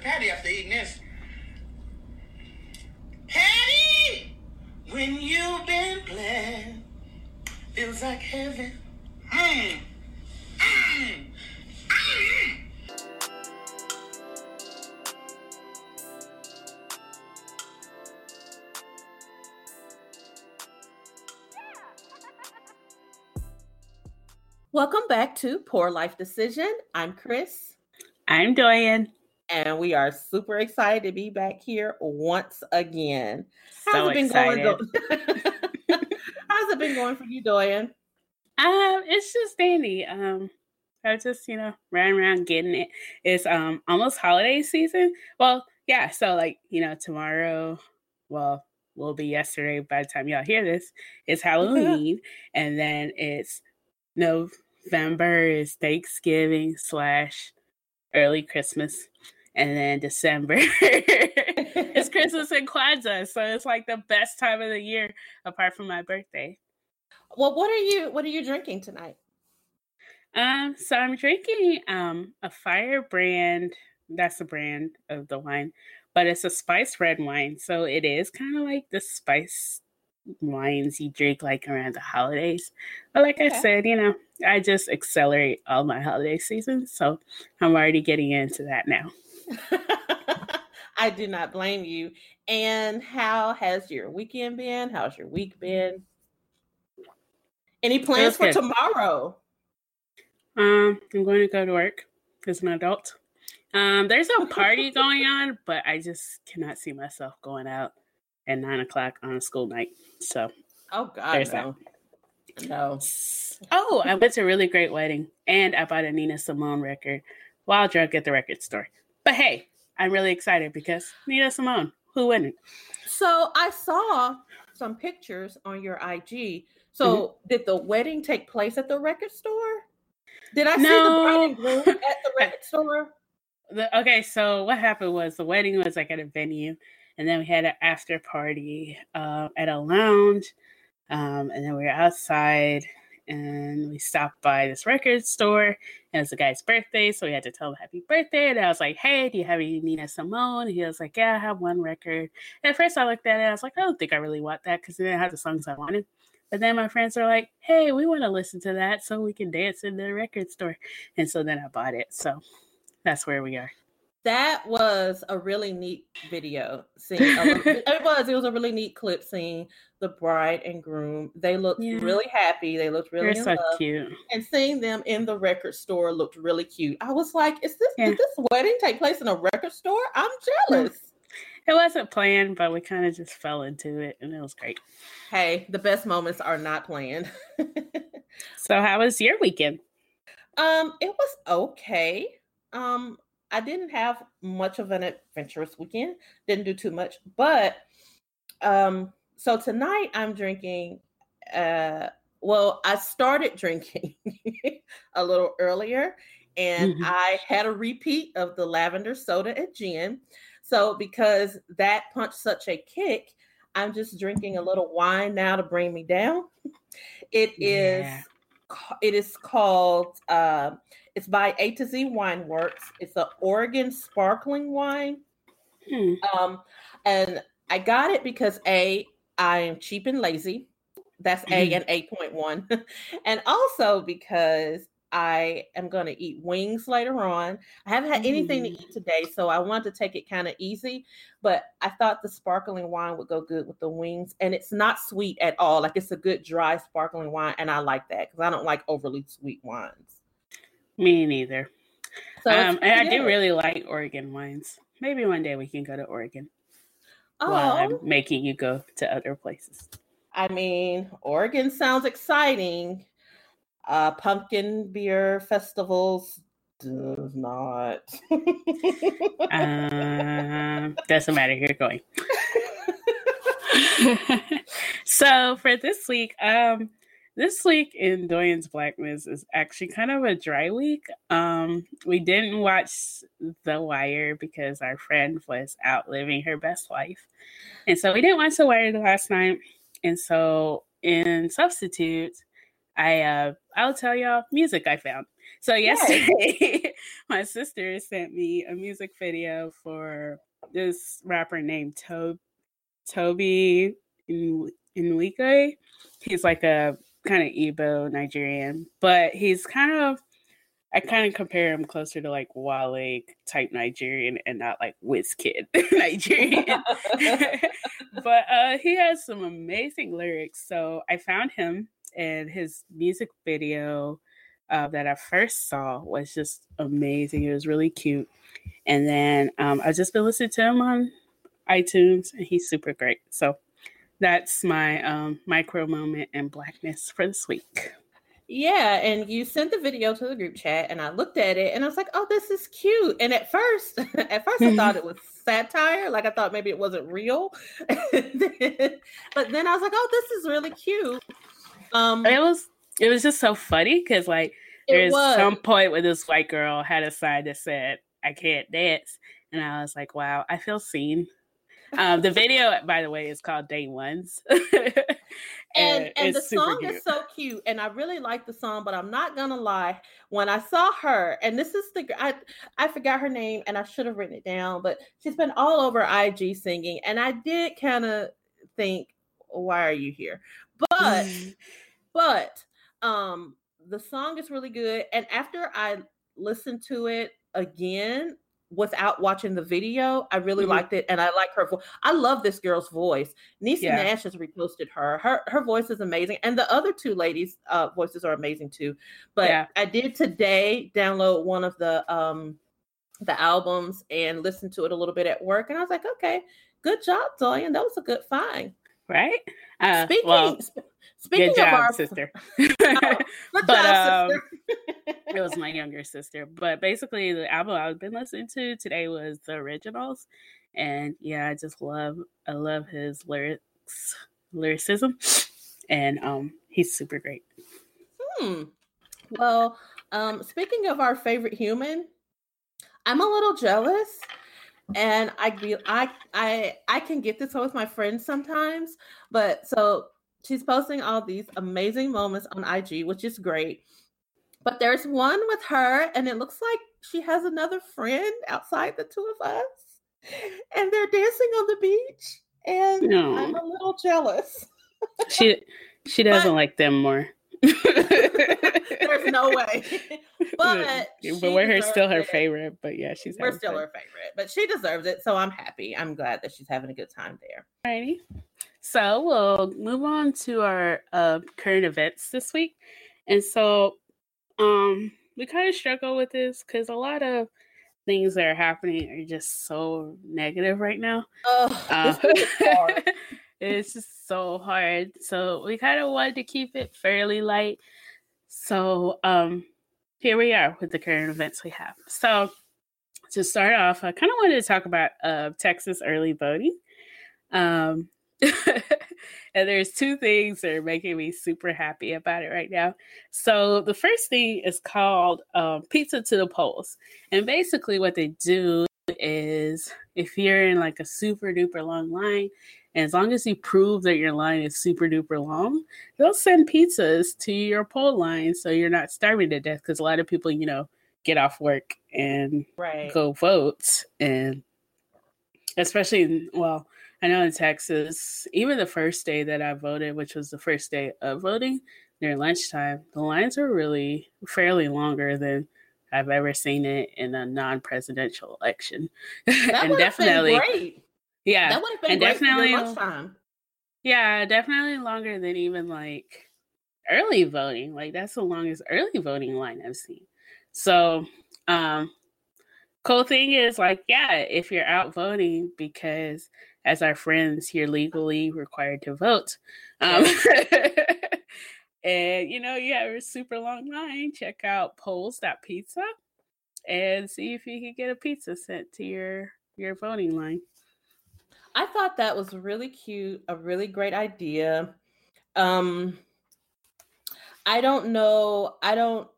Patty. You turn into Patty after eating this. Patty, when you've been blessed, feels like heaven. Mm. Mm. Mm. Welcome back to Poor Life Decision. I'm Chris. I'm Doyen. And we are super excited to be back here once again. So How's it been excited. going? How's it been going for you, Doyen? Um, it's just dandy. Um, I just, you know, running around getting it. It's um almost holiday season. Well, yeah, so like, you know, tomorrow, well, will be yesterday by the time y'all hear this, it's Halloween, and then it's November is Thanksgiving slash early Christmas, and then December it's Christmas and Kwanzaa. So it's like the best time of the year apart from my birthday. Well, what are you what are you drinking tonight? Um, so I'm drinking um a firebrand. That's the brand of the wine, but it's a spice red wine. So it is kind of like the spice wines you drink like around the holidays. But like Okay. I said, you know, I just accelerate all my holiday seasons. So I'm already getting into that now. I do not blame you. And how has your weekend been? How's your week been? Any plans for tomorrow? Um, I'm going to go to work as an adult. Um, there's a party going on, but I just cannot see myself going out at nine o'clock on a school night. So Oh God, There's no. No. Oh, I went to a really great wedding and I bought a Nina Simone record while drunk at the record store. But hey, I'm really excited because Nina Simone, who wouldn't? So I saw some pictures on your IG. So Mm-hmm. did the wedding take place at the record store? Did I see the No. bride and groom at the record store? The, okay, so what happened was the wedding was like at a venue, and then we had an after party uh, at a lounge, um, and then we were outside, and we stopped by this record store, and it was the guy's birthday, so we had to tell him happy birthday. And I was like, "Hey, do you have any Nina Simone?" And he was like, "Yeah, I have one record." And at first, I looked at it, I was like, "I don't think I really want that because it didn't have the songs I wanted." But then my friends were like, "Hey, we want to listen to that, so we can dance in the record store," and so then I bought it. So that's where we are. That was a really neat video. Seeing it was it was a really neat clip seeing the bride and groom. They looked Yeah. really happy. They looked really so love. cute. And seeing them in the record store looked really cute. I was like, "Is this Yeah. did this wedding take place in a record store?" I'm jealous. It wasn't planned, but we kind of just fell into it, and it was great. Hey, the best moments are not planned. So, how was your weekend? Um, it was okay. Um, I didn't have much of an adventurous weekend. Didn't do too much, but um, so tonight I'm drinking. Uh, well, I started drinking a little earlier, and Mhm. I had a repeat of the lavender soda and gin. So because that punched such a kick, I'm just drinking a little wine now to bring me down. It is Yeah. ca- it is called uh, it's by A to Z Wine Works. It's an Oregon sparkling wine. Hmm. Um, and I got it because A, I am cheap and lazy. That's A Mhm. and 8.1. and also because I am going to eat wings later on. I haven't had anything to Mm. eat today, so I wanted to take it kind of easy. But I thought the sparkling wine would go good with the wings. And it's not sweet at all. Like it's a good dry sparkling wine. And I like that because I don't like overly sweet wines. Me neither. So um, and I do really like Oregon wines. Maybe one day we can go to Oregon Oh, while I'm making you go to other places. I mean, Oregon sounds exciting. Uh, pumpkin beer festivals does not. Um, doesn't matter. You're going. so for this week, um, this week in Doyen's Blackness is actually kind of a dry week. Um, we didn't watch The Wire because our friend was out living her best life, and so we didn't watch The Wire the last night. And so in substitute, I uh, I'll tell y'all music I found. So yesterday my sister sent me a music video for this rapper named to- Tobe Nwigwe. He's like a kind of Igbo Nigerian, but he's kind of I kind of compare him closer to like Wale type Nigerian and not like Wizkid Nigerian. but uh, he has some amazing lyrics. So I found him and his music video uh, that I first saw was just amazing. It was really cute. And then um, I've just been listening to him on iTunes and he's super great. So that's my um, micro moment and blackness for this week. Yeah, and you sent the video to the group chat, and I looked at it, and I was like, "Oh, this is cute." And at first, at first, I thought it was satire, like I thought maybe it wasn't real. but then I was like, "Oh, this is really cute." Um, it was it was just so funny because like there's some point where this white girl had a sign that said, "I can't dance," and I was like, "Wow, I feel seen." Um, the video, by the way, is called Day Ones. and and the song cute. is so cute and i really like the song but i'm not gonna lie when i saw her and this is the i i forgot her name and i should have written it down but she's been all over ig singing and i did kind of think why are you here but but um the song is really good and after i listened to it again without watching the video. I really mm-hmm. liked it, and I like her voice. I love this girl's voice. Niecy yeah. Nash has reposted her. Her her voice is amazing, and the other two ladies' uh, voices are amazing too. But yeah. I did today download one of the um the albums and listen to it a little bit at work, and I was like, okay, good job, Dorian. That was a good find. Right. Uh, speaking. Well, Speaking Good job, of our sister. oh, but job, um, it was my younger sister. But basically, the album I've been listening to today was the originals, and yeah, I just love I love his lyrics, lyricism, and um, he's super great. Hmm. Well, um, speaking of our favorite human, I'm a little jealous and I be I I I can get this with my friends sometimes, but so she's posting all these amazing moments on IG, which is great. But there's one with her, and it looks like she has another friend outside the two of us, and they're dancing on the beach. And no. I'm a little jealous. she she doesn't but, like them more. There's no way. But but we're her still her it. favorite. But yeah, she's we're still her favorite. But she deserves it, so I'm happy. I'm glad that she's having a good time there. Alrighty. So we'll move on to our uh, current events this week. And so um, we kind of struggle with this because a lot of things that are happening are just so negative right now. Oh, uh, it's just so hard. So we kind of wanted to keep it fairly light. So um, here we are with the current events we have. So to start off, I kind of wanted to talk about uh, Texas early voting. Um, and there's two things that are making me super happy about it right now. So the first thing is called um, Pizza to the Polls, and basically what they do is if you're in like a super duper long line, and as long as you prove that your line is super duper long, they'll send pizzas to your poll line so you're not starving to death. Because a lot of people, you know, get off work and right. go vote, and especially well I know in Texas, even the first day that I voted, which was the first day of voting during lunchtime, the lines were really fairly longer than I've ever seen it in a non-presidential election. That and definitely great. Yeah, that would have been and definitely lunchtime. Yeah, definitely longer than even like early voting. Like that's the longest early voting line I've seen. So, um, cool thing is like, yeah, if you're out voting because as our friends here legally required to vote. Um, and you know, you have a super long line. Check out polls.pizza and see if you can get a pizza sent to your your voting line. I thought that was really cute, a really great idea. Um I don't know, I don't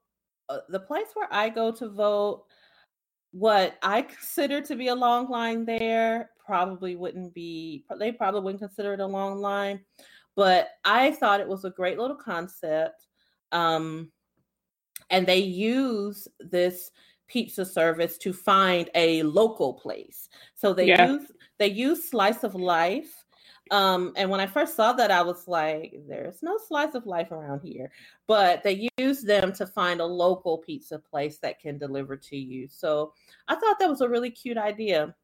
uh, the place where I go to vote what I consider to be a long line there probably wouldn't be they probably wouldn't consider it a long line but i thought it was a great little concept um and they use this pizza service to find a local place. So they Yeah. use they use slice of life. Um, and when I first saw that, I was like, there's no slice of life around here. But they use them to find a local pizza place that can deliver to you. So I thought that was a really cute idea.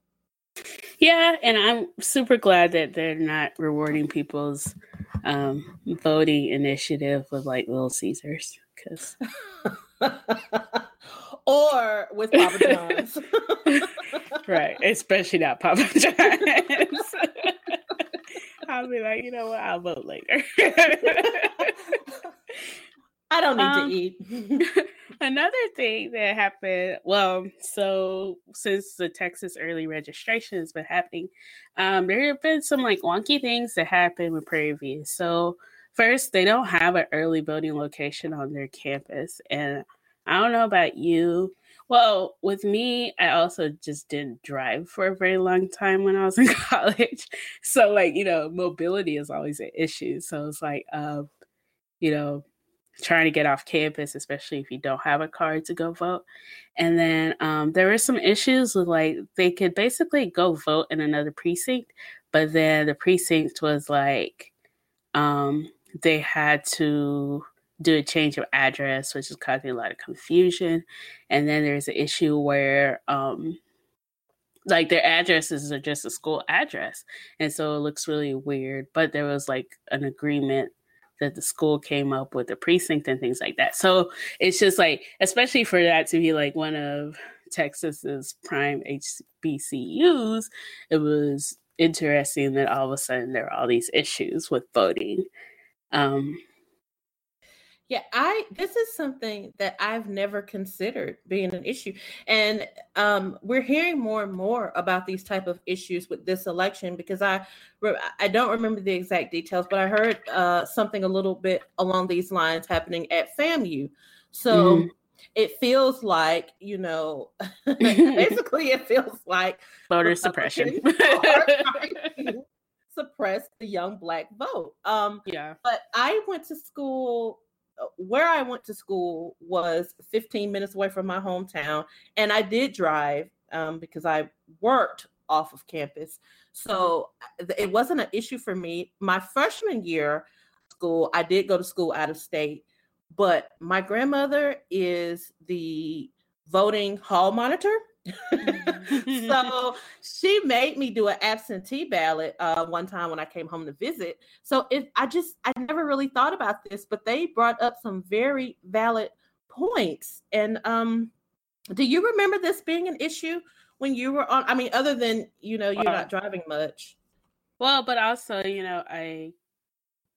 Yeah, and I'm super glad that they're not rewarding people's um, voting initiative with like Little Caesars because or with Papa John's. right, especially not Papa John's. I'll be like, you know what? I'll vote later. I don't need Um, to eat. Another thing that happened, well, so since the Texas early registration has been happening, um, there have been some like wonky things that happened with Prairie View. So first, they don't have an early voting location on their campus, and I don't know about you. Well, with me, I also just didn't drive for a very long time when I was in college. So like, you know, mobility is always an issue. So it's like, uh, you know, trying to get off campus, especially if you don't have a card to go vote. And then um, there were some issues with like they could basically go vote in another precinct, but then the precinct was like um, they had to do a change of address, which is causing a lot of confusion. And then there's an issue where um, like their addresses are just a school address, and so it looks really weird. But there was like an agreement that the school came up with the precinct and things like that. So it's just like, especially for that to be like one of Texas's prime HBCUs, it was interesting that all of a sudden there are all these issues with voting. Um, Yeah, I this is something that I've never considered being an issue. And um we're hearing more and more about these type of issues with this election because I I don't remember the exact details, but I heard uh something a little bit along these lines happening at FAMU. So Mhm. it feels like, you know, basically it feels like voter suppression. Republicans are trying to suppress the young black vote. Um yeah. but I went to school where I went to school was 15 minutes away from my hometown, and I did drive um, because I worked off of campus. So uh, it wasn't an issue for me. My freshman year school, I did go to school out of state, but my grandmother is the voting hall monitor. so she made me do an absentee ballot uh, one time when I came home to visit. So it, I just, I never really thought about this, but they brought up some very valid points. And um, do you remember this being an issue when you were on? I mean, other than you know, you're Well, not driving much. Well, but also, you know, I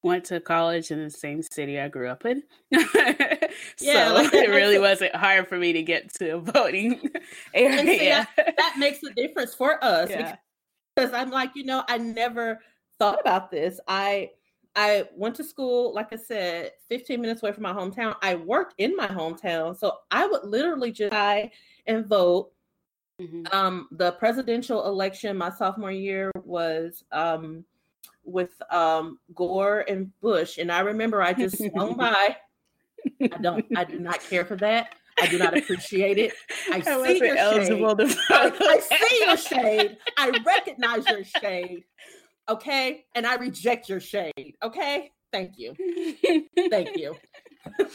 went to college in the same city I grew up in. Yeah, so like it really wasn't hard for me to get to a voting area. That makes a difference for us yeah. because I'm like, you know, I never thought about this. I I went to school, like I said, 15 minutes away from my hometown. I worked in my hometown, so I would literally just try and vote. Mhm. Um, the presidential election my sophomore year was um with um Gore and Bush, and I remember I just swung by. I don't, I do not care for that. I do not appreciate it. I see your eligible to I. I see your shade. I recognize your shade. Okay. And I reject your shade. Okay. Thank you. Thank you.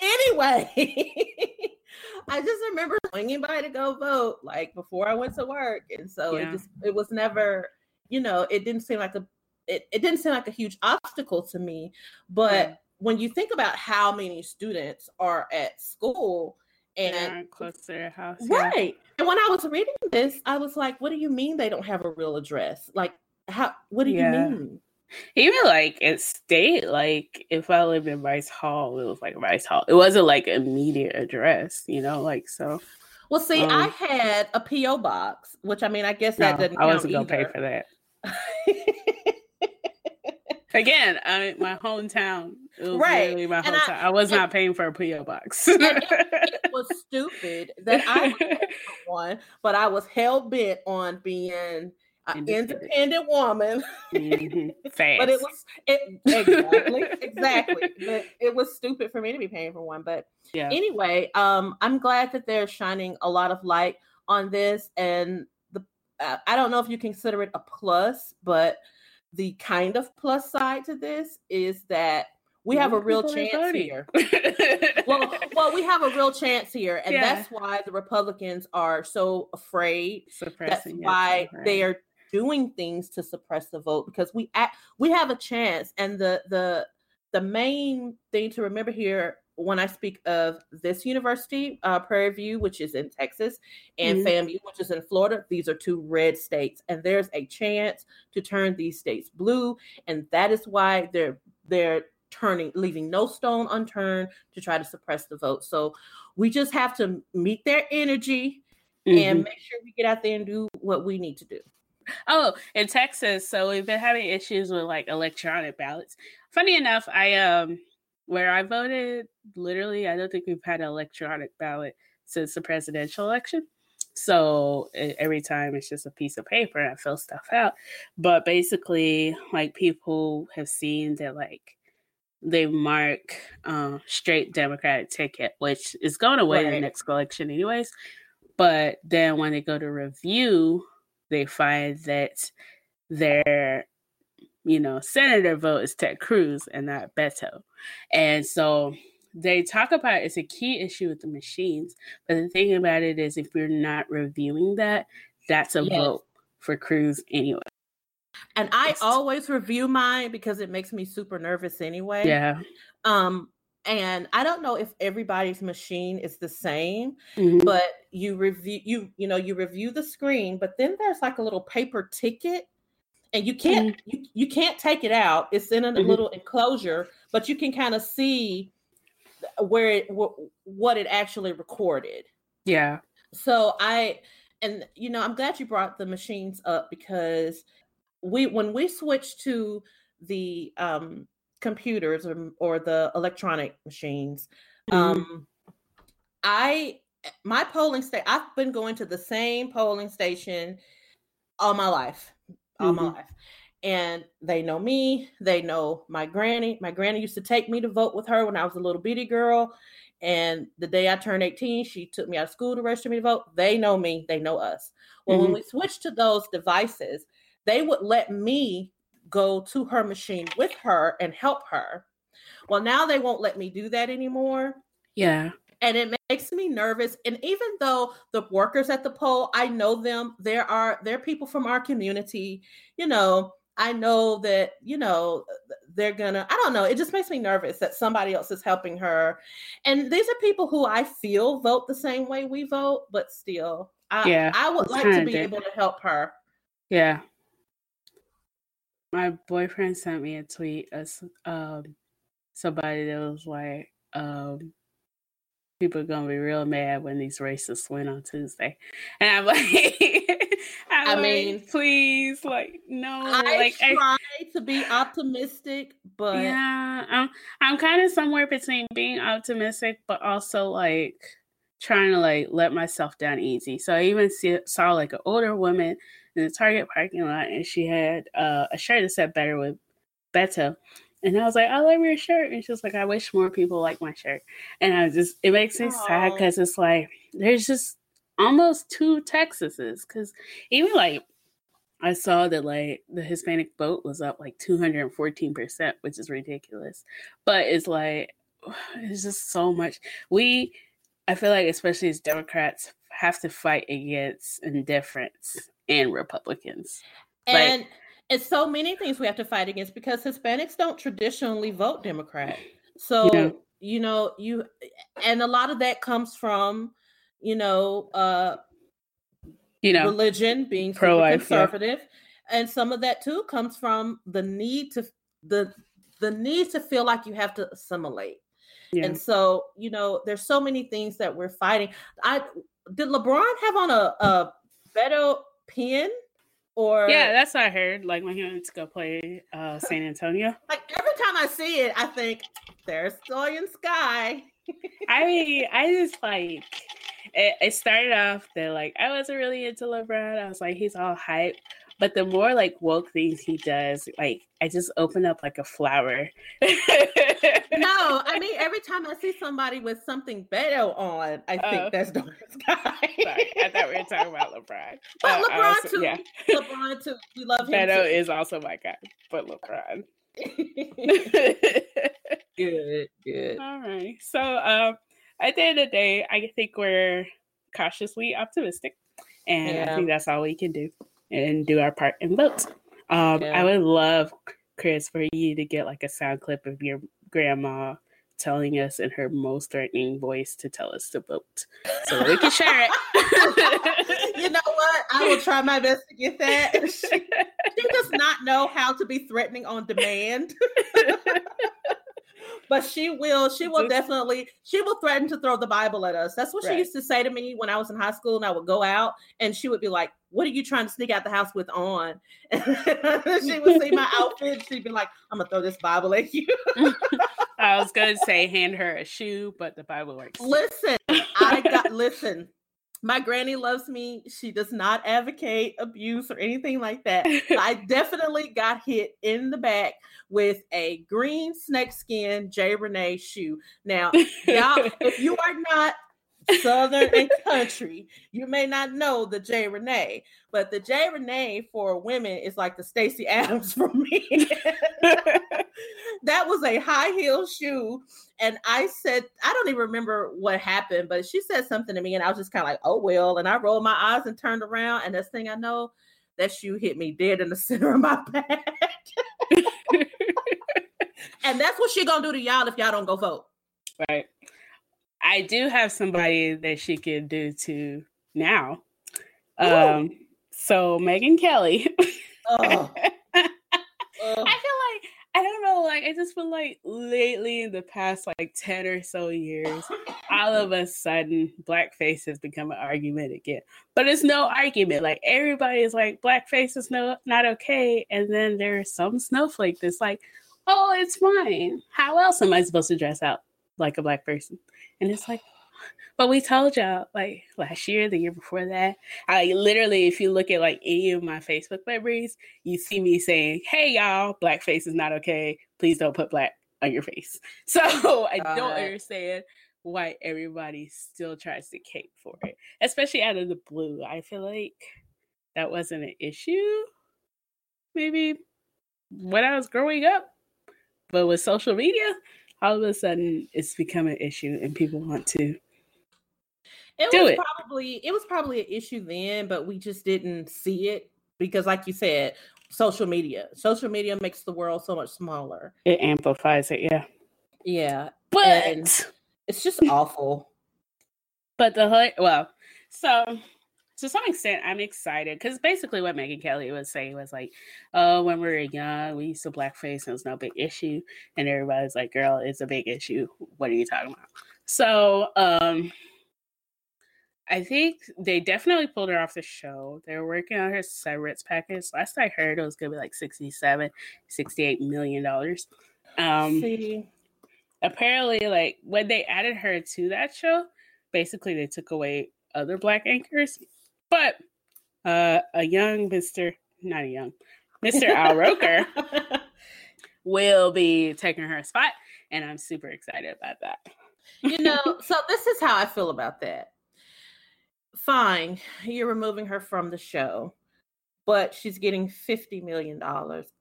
anyway, I just remember swinging by to go vote like before I went to work. And so Yeah. it just, it was never, you know, it didn't seem like a, it, it didn't seem like a huge obstacle to me. But Yeah. when you think about how many students are at school and close to their house. yeah. Right. And when I was reading this, I was like, what do you mean they don't have a real address? Like, how, what do Yeah. you mean? Even like at state, like if I lived in Rice Hall, it was like Rice Hall. It wasn't like immediate address, you know, like so. Well, see, Um, I had a P.O. box, which I mean, I guess No, that doesn't I wasn't gonna pay for that. Again, I my hometown. It was Right. literally my And I- hometown. I, was and- not paying for a PO box. it was stupid that I was one, but I was hell bent on being an independent woman. mm-hmm. but it was it exactly exactly. But it was stupid for me to be paying for one. But yeah. Anyway, um, I'm glad that they're shining a lot of light on this, and the uh, I don't know if you consider it a plus, but the kind of plus side to this is that we have a real chance here. well, well, we have a real chance here, and yeah. that's why the Republicans are so afraid. Suppressing that's why they are doing things to suppress the vote because we act, we have a chance, and the the the main thing to remember here when I speak of this university, uh, Prairie View, which is in Texas, and mm-hmm. FAMU, which is in Florida, these are two red states, and there's a chance to turn these states blue, and that is why they're they're turning, leaving no stone unturned to try to suppress the vote. So we just have to meet their energy mm-hmm. and make sure we get out there and do what we need to do. Oh, in Texas, so we've been having issues with like electronic ballots. Funny enough, I um where I voted, literally, I don't think we've had an electronic ballot since the presidential election. So every time it's just a piece of paper and I fill stuff out. But basically, like people have seen that like they mark uh, straight Democratic ticket, which is going away right. in the next election, anyways. But then when they go to review, they find that their, you know, senator vote is Ted Cruz and not Beto. And so they talk about it's a key issue with the machines. But the thing about it is, if you're not reviewing that, that's a yes. vote for Cruz anyway. And I always review mine because it makes me super nervous anyway. Yeah. Um, and I don't know if everybody's machine is the same, mm-hmm. but you review you you know you review the screen, but then there's like a little paper ticket, and you can't mm-hmm. you, you can't take it out. It's in a mm-hmm. little enclosure, but you can kind of see where it what it actually recorded. Yeah. So I and you know I'm glad you brought the machines up because we when we switched to the um, computers or, or, the electronic machines, mm-hmm. um, I my polling state I've been going to the same polling station all my life, all mm-hmm. my life. And they know me, they know my granny. My granny used to take me to vote with her when I was a little bitty girl. And the day I turned 18, she took me out of school to register me to vote. They know me, they know us. Well, mm-hmm. when we switched to those devices, they would let me go to her machine with her and help her. Well, now they won't let me do that anymore. Yeah. And it makes me nervous. And even though the workers at the poll, I know them, there are there are people from our community, you know, I know that, you know, they're gonna, I don't know, it just makes me nervous that somebody else is helping her. And these are people who I feel vote the same way we vote, but still, I, yeah, I would like to be able to help her. Yeah my boyfriend sent me a tweet as um somebody that was like um people are gonna be real mad when these racists win on Tuesday. And I'm like I'm i like, mean please like no I like try I, to be optimistic, but yeah, I'm I'm kind of somewhere between being optimistic but also like trying to like let myself down easy. So I even see, saw like an older woman in the Target parking lot, and she had uh, a shirt that said "Better with Beto." And I was like, I love your shirt. And she was like, I wish more people like my shirt. And I just, it makes me Aww. sad because it's like, there's just almost two Texases. Because even like, I saw that like the Hispanic vote was up like 214%, which is ridiculous. But it's like, it's just so much. We, I feel like, especially as Democrats, have to fight against indifference and Republicans. And like, it's so many things we have to fight against because Hispanics don't traditionally vote Democrat. So, yeah. you know, you and a lot of that comes from, you know, uh you know, religion being pro conservative. Yeah. And some of that too comes from the need to the the need to feel like you have to assimilate. Yeah. And so, you know, there's so many things that we're fighting. I did LeBron have on a, a Beto pin or yeah that's what i heard like when he went to go play uh san antonio like every time i see it i think there's Soy and Sky i mean i just like it, it started off that like I wasn't really into LeBron. I was like, he's all hype. But the more like woke things he does, like I just open up like a flower. no, I mean every time I see somebody with something Beto on, I think uh, that's Dark Sky. sorry, I thought we were talking about LeBron. But uh, LeBron also, too. Yeah. LeBron too. We love him. Beto is also my guy, but LeBron. good, good. All right. So um at the end of the day, I think we're cautiously optimistic. And yeah. I think that's all we can do and do our part and vote. Um, yeah. I would love, Chris, for you to get like a sound clip of your grandma telling us in her most threatening voice to tell us to vote so we can share it. you know what? I will try my best to get that. She, she does not know how to be threatening on demand but she will she will definitely she will threaten to throw the bible at us. That's what right. she used to say to me when i was in high school and i would go out and she would be like what are you trying to sneak out the house with on? She would see my outfit she'd be like i'm gonna throw this bible at you. I was gonna say hand her a shoe but the bible works. Listen i got listen my granny loves me. She does not advocate abuse or anything like that. I definitely got hit in the back with a green snakeskin J. Renee shoe. Now, y'all, if you are not Southern and country, you may not know the J. Renee, but the J. Renee for women is like the Stacy Adams for me. that was a high heel shoe. And I said, I don't even remember what happened, but she said something to me, and I was just kind of like, oh, well. And I rolled my eyes and turned around. And this thing I know, that shoe hit me dead in the center of my back. and that's what she gonna do to y'all if y'all don't go vote. Right. I do have somebody that she could do to now. Um, so Megyn Kelly. I feel like I don't know, like I just feel like lately in the past like 10 or so years, all of a sudden blackface has become an argument again. But it's no argument. Like everybody is like blackface is no not okay. And then there's some snowflake that's like, oh, it's fine. How else am I supposed to dress out like a black person? And it's like, but we told y'all like last year, the year before that. I literally, if you look at like any of my Facebook memories, you see me saying, "Hey y'all, blackface is not okay. Please don't put black on your face." So I don't understand why everybody still tries to cape for it, especially out of the blue. I feel like that wasn't an issue. Maybe when I was growing up, but with social media, all of a sudden it's become an issue and people want to it do was it. probably it was probably an issue then, but we just didn't see it because, like you said, social media. Social media makes the world so much smaller. It amplifies it, yeah. Yeah. But and it's just awful. But the well, so to some extent, I'm excited because basically what Megyn Kelly was saying was like, "Oh, when we were young, we used to blackface and it was no big issue," and everybody's like, "Girl, it's a big issue. What are you talking about?" So, um, I think they definitely pulled her off the show. They were working on her severance package. Last I heard, it was going to be like 67, 68 million dollars. Um, See. apparently, like when they added her to that show, basically they took away other black anchors. But uh, a young Mister, not a young Mister Al Roker, will be taking her spot, and I'm super excited about that. you know, so this is how I feel about that fine, you're removing her from the show, but she's getting $50 million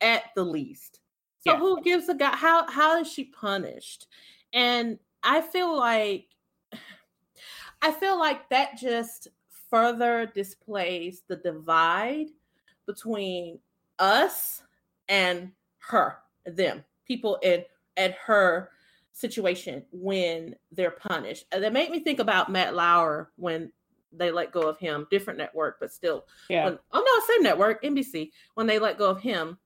at the least. So yeah. who gives a guy how how is she punished? And I feel like I feel like that just further displays the divide between us and her, them, people in at her situation when they're punished. And that made me think about Matt Lauer when they let go of him, different network, but still. Yeah. When, oh no, same network, NBC. When they let go of him,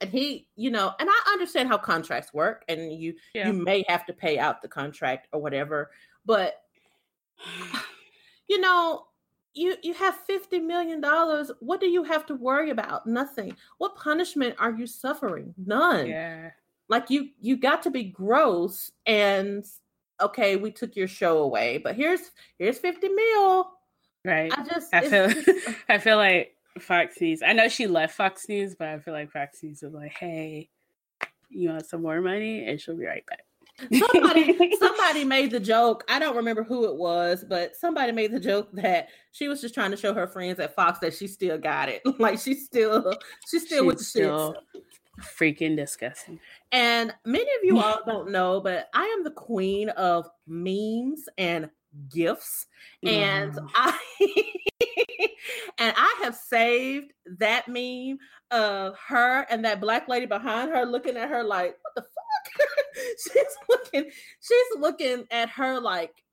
and he, you know, and I understand how contracts work, and you yeah. you may have to pay out the contract or whatever, but you know, you you have 50 million dollars what do you have to worry about nothing what punishment are you suffering none yeah like you you got to be gross and okay, we took your show away, but here's here's 50 mil. Right. I just I feel just- I feel like Fox News. I know she left Fox News, but I feel like Fox News was like, "Hey, you want some more money?" And she'll be right back. Somebody somebody made the joke. I don't remember who it was, but somebody made the joke that she was just trying to show her friends at Fox that she still got it. like she's still she's still with the still. still freaking disgusting. And many of you all don't know, but I am the queen of memes and gifts. And Wow. I and I have saved that meme of her and that black lady behind her looking at her like, what the fuck? she's looking, she's looking at her like,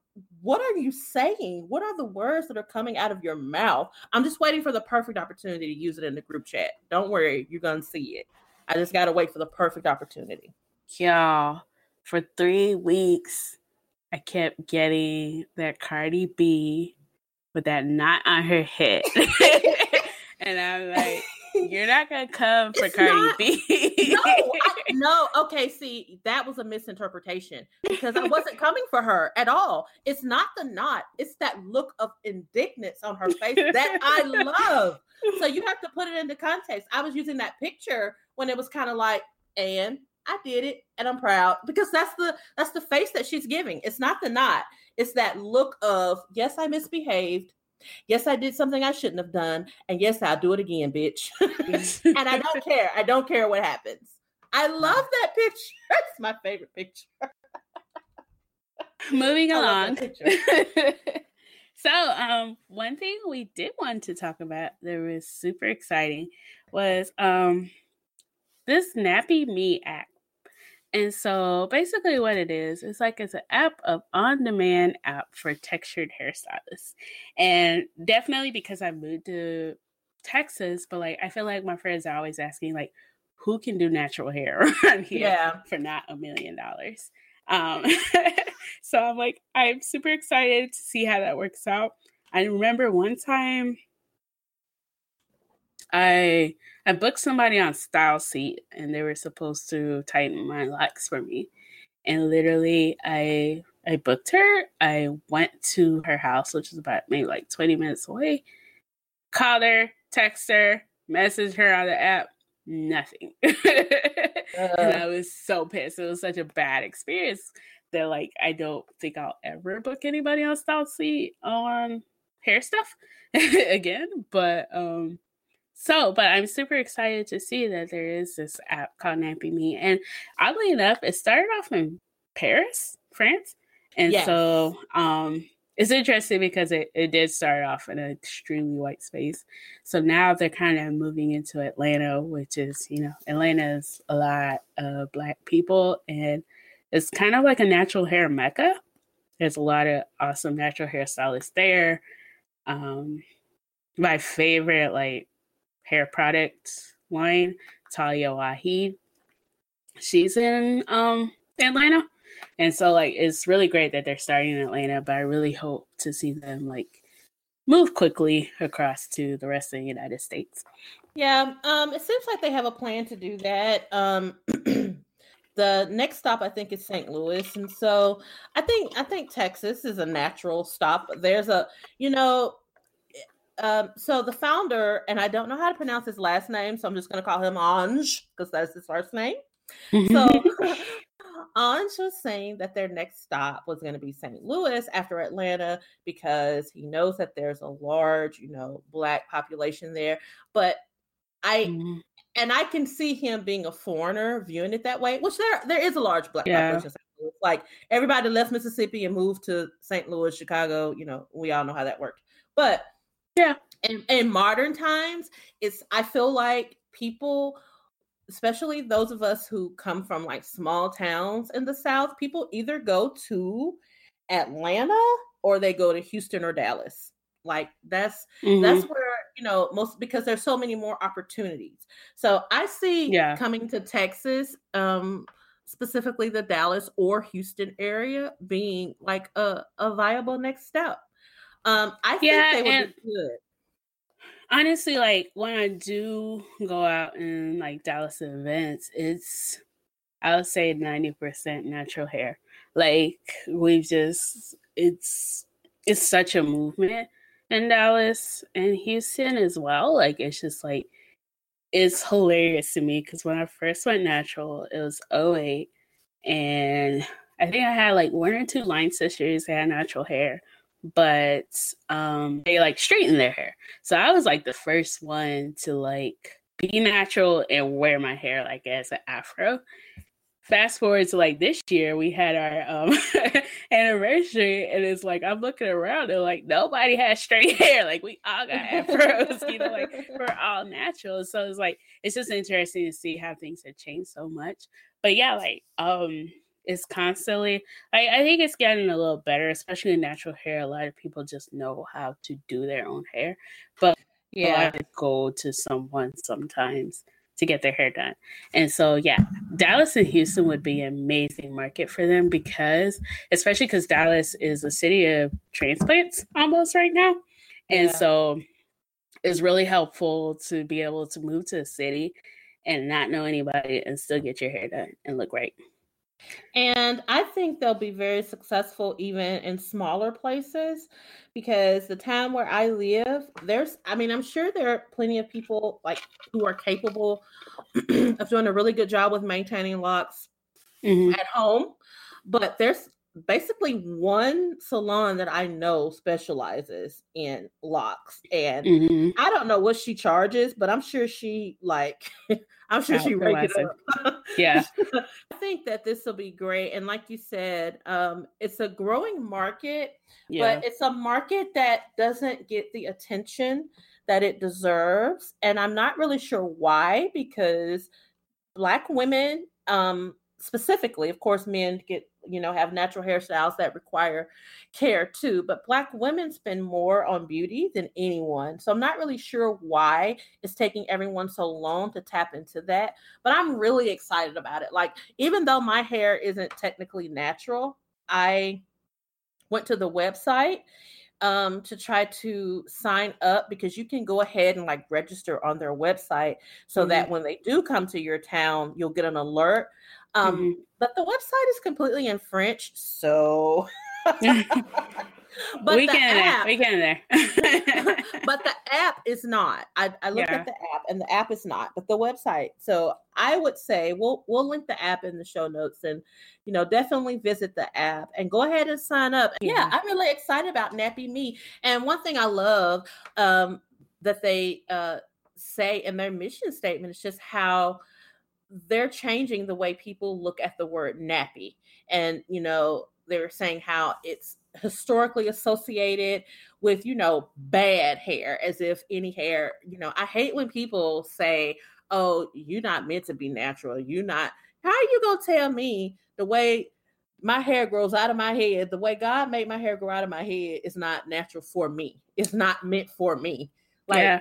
what are you saying? What are the words that are coming out of your mouth? I'm just waiting for the perfect opportunity to use it in the group chat. Don't worry, you're gonna see it. I just gotta wait for the perfect opportunity. Y'all, for three weeks, I kept getting that Cardi B with that knot on her head. and I'm like, you're not gonna come for It's Cardi not- B. no, I, no. Okay, see, that was a misinterpretation because I wasn't coming for her at all. It's not the knot; it's that look of indignance on her face that I love. So you have to put it into context. I was using that picture when it was kind of like, and I did it, and I'm proud because that's the that's the face that she's giving. It's not the knot; it's that look of yes, I misbehaved. Yes, I did something I shouldn't have done, and yes, I'll do it again, bitch. and I don't care. I don't care what happens. I love that picture. It's my favorite picture. Moving along. picture. so, um, one thing we did want to talk about that was super exciting was um this Nappy Me app. And so basically what it is, it's like it's an app of on-demand app for textured hairstylists. And definitely because I moved to Texas, but like I feel like my friends are always asking like who can do natural hair around here? Yeah. for not a million dollars. Um, so I'm like, I'm super excited to see how that works out. I remember one time I I booked somebody on Style Seat and they were supposed to tighten my locks for me. And literally I I booked her. I went to her house, which is about maybe like 20 minutes away. Called her, text her, messaged her on the app, nothing. and I was so pissed. It was such a bad experience that like I don't think I'll ever book anybody on Style Seat on hair stuff again. But um so but I'm super excited to see that there is this app called Nappy Me. And oddly enough, it started off in Paris, France. And Yes. so um it's interesting because it, it did start off in an extremely white space. So now they're kind of moving into Atlanta, which is, you know, Atlanta is a lot of black people and it's kind of like a natural hair mecca. There's a lot of awesome natural hairstylists there. Um, my favorite like hair product line, Taliah Waajid. She's in um Atlanta. And so like it's really great that they're starting in Atlanta, but I really hope to see them like move quickly across to the rest of the United States. Yeah, um, it seems like they have a plan to do that. Um, the next stop I think is St. Louis, and so I think I think Texas is a natural stop. There's a you know, um, so the founder and I don't know how to pronounce his last name, so I'm just going to call him Ange because that's his first name. So Ange was saying that their next stop was going to be St. Louis after Atlanta because he knows that there's a large, you know, black population there. But I Mhm. and I can see him being a foreigner viewing it that way, which there there is a large black Yeah. population. in St. Louis. Like everybody left Mississippi and moved to St. Louis, Chicago. You know, we all know how that worked. But Yeah. in, in modern times, it's I feel like people, especially those of us who come from like small towns in the South, people either go to Atlanta or they go to Houston or Dallas. Like that's Mhm. that's where you know most because there's so many more opportunities so i see Yeah. coming to texas um specifically the dallas or houston area being like a, a viable next step um i think Yeah, they would be good. honestly like when i do go out and like dallas events it's i would say 90% natural hair. Like we've just it's it's such a movement in Dallas and Houston as well. Like it's just like it's hilarious to me because when I first went natural, it was 08 and I think I had like one or two line sisters that had natural hair, but um they like straighten their hair. So I was like the first one to like be natural and wear my hair like as an afro fast forward to like this year, we had our um anniversary, and it's like I'm looking around and like nobody has straight hair. Like we all got afros, you know, like we're all natural. So it's like it's just interesting to see how things have changed so much. But yeah, like um it's constantly I, I think it's getting a little better, especially in natural hair. A lot of people just know how to do their own hair. But yeah, I go to someone sometimes to get their hair done. And so, yeah, Dallas and Houston would be an amazing market for them because, especially because Dallas is a city of transplants almost right now. And yeah. so, it's really helpful to be able to move to a city and not know anybody and still get your hair done and look great. And I think they'll be very successful even in smaller places because the town where I live, there's, I mean, I'm sure there are plenty of people like who are capable of doing a really good job with maintaining locks mm-hmm. at home, but there's basically one salon that I know specializes in locks. And mm-hmm. I don't know what she charges, but I'm sure she like I'm sure she raked it up. yeah. I think that this will be great. And like you said, um, it's a growing market, yeah. but it's a market that doesn't get the attention that it deserves. And I'm not really sure why, because black women um specifically of course men get you know have natural hairstyles that require care too but black women spend more on beauty than anyone. So i'm not really sure why it's taking everyone so long to tap into that but i'm really excited about it. Like even though my hair isn't technically natural i went to the website um, to try to sign up because you can go ahead and like register on their website so mm-hmm. that when they do come to your town, you'll get an alert. Um, mm-hmm. But the website is completely in French, so. but we can app, we can there. but the app is not. I, I looked yeah. at the app, and the app is not. But the website. So I would say we'll we'll link the app in the show notes, and you know definitely visit the app and go ahead and sign up. Yeah, yeah I'm really excited about Nappy Me. And one thing I love um, that they uh, say in their mission statement is just how they're changing the way people look at the word nappy. And, you know, they're saying how it's historically associated with, you know, bad hair, as if any hair, you know, I hate when people say, oh, you're not meant to be natural. You're not, how are you to tell me the way my hair grows out of my head, the way God made my hair grow out of my head is not natural for me. It's not meant for me. Like, yeah.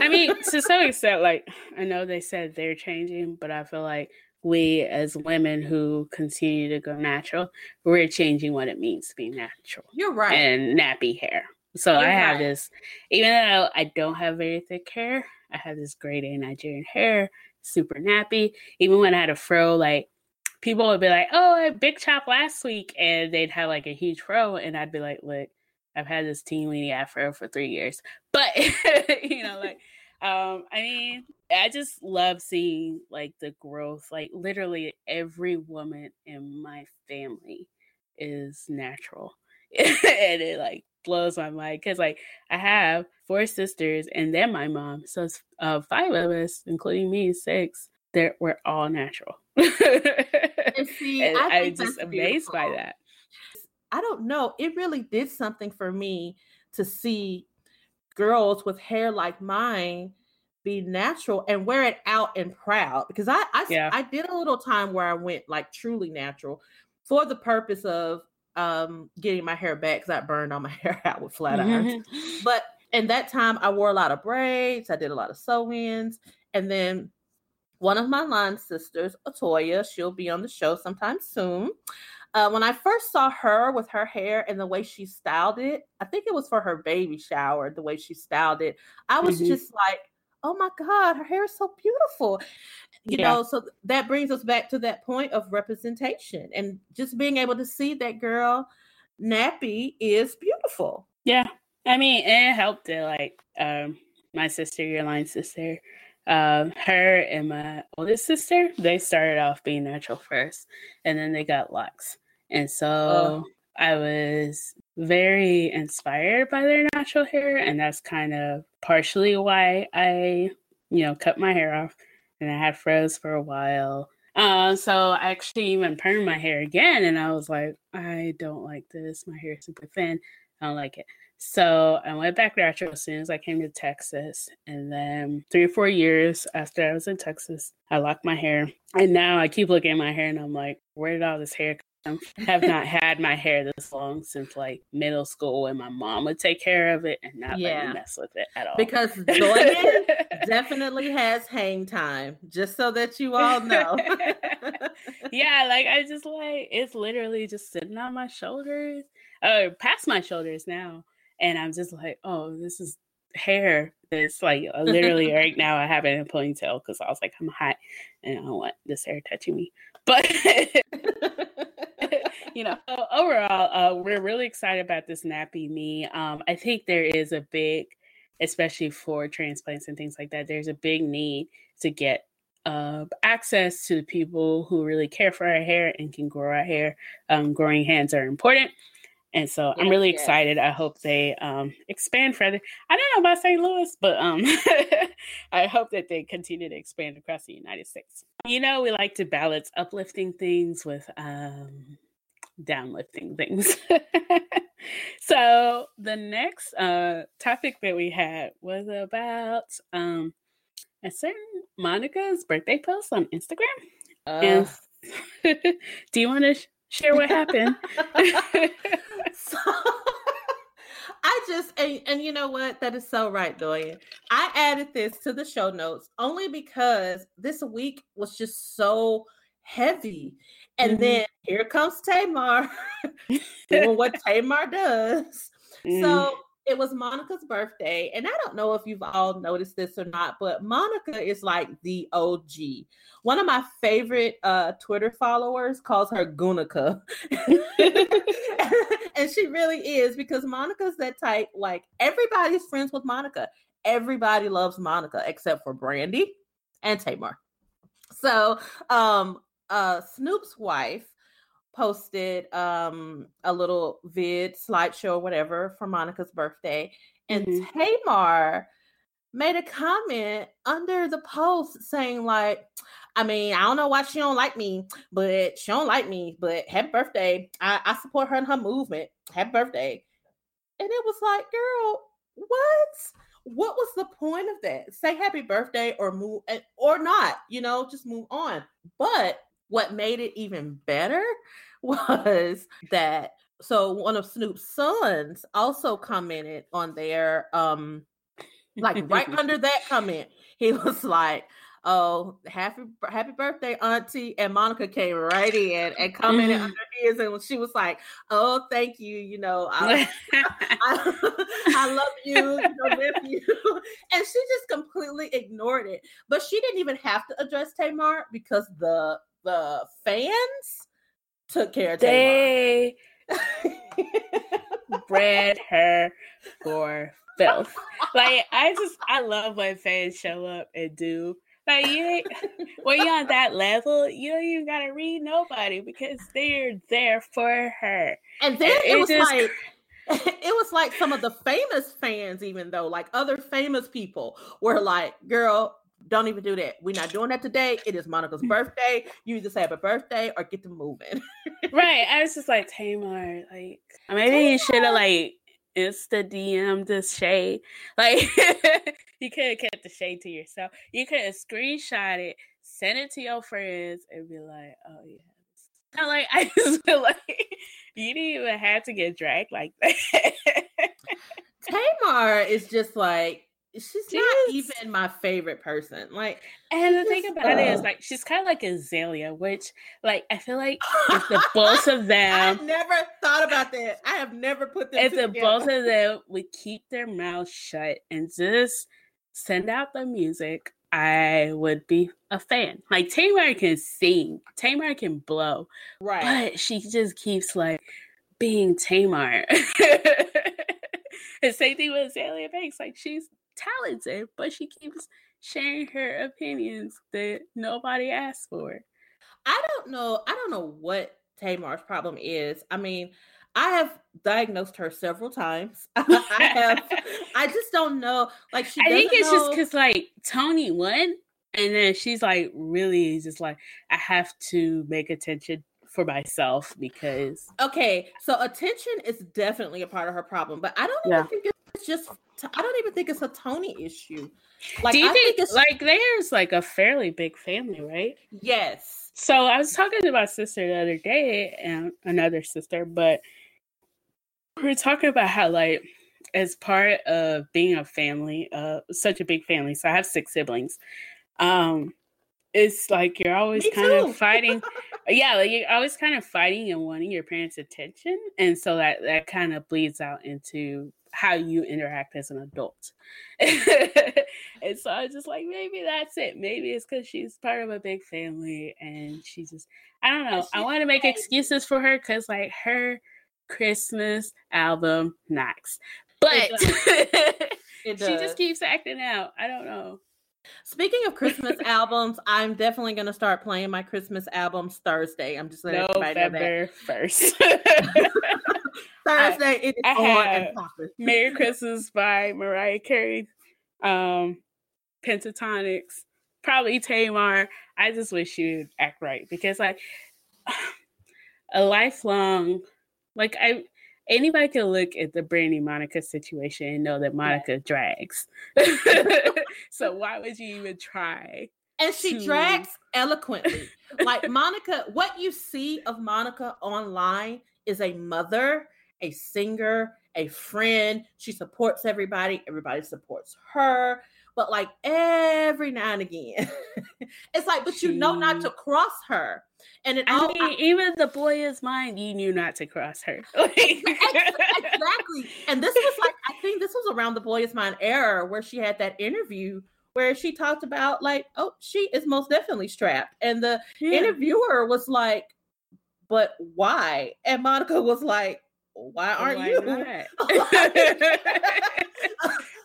I mean, to some extent, like I know they said they're changing, but I feel like we as women who continue to go natural, we're changing what it means to be natural. You're right. And nappy hair. So You're I have right. this, even though I don't have very thick hair, I have this great A Nigerian hair, super nappy. Even when I had a fro, like people would be like, "Oh, I big chop last week," and they'd have like a huge fro, and I'd be like, "Look, I've had this teeny weeny afro for three years, but you know, like, um, I mean, I just love seeing like the growth. Like, literally, every woman in my family is natural, and it like blows my mind because like I have four sisters and then my mom, so it's uh, five of us, including me, six. That we're all natural. and see, and I am just amazed by that. I don't know. It really did something for me to see girls with hair like mine be natural and wear it out and proud because I I, yeah. I did a little time where I went like truly natural for the purpose of um getting my hair back because I burned all my hair out with flat irons. but in that time I wore a lot of braids, I did a lot of sew-ins, and then one of my line sisters, Atoya, she'll be on the show sometime soon. Uh, when I first saw her with her hair and the way she styled it, I think it was for her baby shower, the way she styled it, I was mm-hmm. just like, oh my God, her hair is so beautiful. You Yeah. know, so that brings us back to that point of representation and just being able to see that girl nappy is beautiful. Yeah. I mean, it helped that like um my sister, your line sister, um, her and my oldest sister, they started off being natural first and then they got locks. And so I was very inspired by their natural hair, and that's kind of partially why I, you know, cut my hair off and I had frizz for a while. Uh, so I actually even permed my hair again, and I was like, I don't like this. My hair is super thin. I don't like it. So I went back natural as soon as I came to Texas. And then three or four years after I was in Texas, I locked my hair. And now I keep looking at my hair and I'm like, where did all this hair? I have not had my hair this long since like middle school when my mom would take care of it and not let me mess with it at all. Because definitely has hang time, just so that you all know. yeah, like I just like it's literally just sitting on my shoulders, uh, past my shoulders now, and I'm just like, oh, this is hair. That's like uh, literally right now. I have it in a ponytail because I was like, I'm hot and I don't want this hair touching me. But you know, so overall, uh, we're really excited about this nappy me. Um, I think there is a big, especially for transplants and things like that. There's a big need to get uh, access to the people who really care for our hair and can grow our hair. Um, growing hands are important. And so I'm Yes, really yes. excited. I hope they um, expand further. I don't know about St. Louis, but um, I hope that they continue to expand across the United States. You know, we like to balance uplifting things with um, downlifting things. so the next uh, topic that we had was about um, a certain Monica's birthday post on Instagram. Uh, And do you want to sh- share what happened? so I just and, and you know what? That is so right, Doyen. I added this to the show notes only because this week was just so heavy. And Mhm. then here comes Tamar doing what Tamar does. Mm, So it was Monica's birthday, and I don't know if you've all noticed this or not, but Monica is like the OG. One of my favorite uh, Twitter followers calls her Gunica, and she really is because Monica's that type. Like everybody's friends with Monica. Everybody loves Monica except for Brandy and Tamar. So, um, uh, Snoop's wife posted um a little vid slideshow or whatever for Monica's birthday and Mhm. Tamar made a comment under the post saying like I mean, I don't know why she don't like me, but she don't like me. But happy birthday! I, I support her in her movement. Happy birthday! And it was like, girl, what? What was the point of that? Say happy birthday or move or not, you know, just move on. But what made it even better was that so one of Snoop's sons also commented on there, um, like right under that comment, he was like, "Oh, happy happy birthday, Auntie!" And Monica came right in and commented Mhm. under his, and she was like, "Oh, thank you, you know, I, I, I love you, you know, with you," and she just completely ignored it. But she didn't even have to address Tamar because the the fans took care of they bred her for filth. Like I just I love when fans show up and do like you when you're on that level, you don't even gotta read nobody because they're there for her. And then It- it, it was just- like it was like some of the famous fans, even though like other famous people were like, girl, don't even do that. We're not doing that today. It is Monica's birthday. You either say happy birthday or get to moving. Right. I was just like Tamar, like maybe you should have like insta DM this shade. Like you could have kept the shade to yourself. You could have screenshot it, send it to your friends, and be like, "Oh yeah." Not like I just feel like you didn't even have to get dragged like that. Tamar is just like she's not She's- even my favorite person. Like and the thing about it is, uh, like, she's kind of like Azealia, which, like, I feel like if the both of them I never thought about that. I have never put them if the together. both of them would keep their mouths shut and just send out the music, I would be a fan. Like Tamar can sing, Tamar can blow, Right. but she just keeps like being Tamar. and same thing with Azealia Banks. Like she's talented, but she keeps sharing her opinions that nobody asked for. I don't know. I don't know what Tamar's problem is. I mean, I have diagnosed her several times. I have. I just don't know. Like she. I think it's just because like Toni won, and then she's like really just like I have to make attention for myself because Okay, so attention is definitely a part of her problem, but I don't Yeah. even think it's just. I don't even think it's a Toni issue. Like do you I think, it's like there's like a fairly big family, right? yes. So I was talking to my sister the other day and another sister, but we were talking about how like as part of being a family, uh such a big family. So I have six siblings. Um it's like you're always Me kind too. of fighting. yeah, like you're always kind of fighting and wanting your parents' attention. And so that that kind of bleeds out into how you interact as an adult. and so I was just like, maybe that's it. Maybe it's because she's part of a big family and she just, I don't know. I want to make excuses for her because, like, her Christmas album knocks. But It she does. just keeps acting out. I don't know. Speaking of Christmas albums, I'm definitely going to start playing my Christmas albums Thursday. I'm just letting everybody know that. November 1st. Thursday, it is I on and popping. Merry Christmas by Mariah Carey, um, Pentatonix, probably Tamar. I just wish you'd act right because, like, a lifelong, like, I anybody can look at the Brandy Monica situation and know that Monica drags. So why would you even try? And she to- drags eloquently. like Monica, what you see of Monica online is a mother, a singer, a friend. She supports everybody, everybody supports her. But like every now and again, it's like, but you know not to cross her. And it I all mean, even the boy is mine. You knew not to cross her. Exactly. And this was like, I think this was around the Boy Is Mine era where she had that interview where she talked about like, oh, she is most definitely strapped. And the Yeah. interviewer was like, but why? And Monica was like, why aren't Why you? not?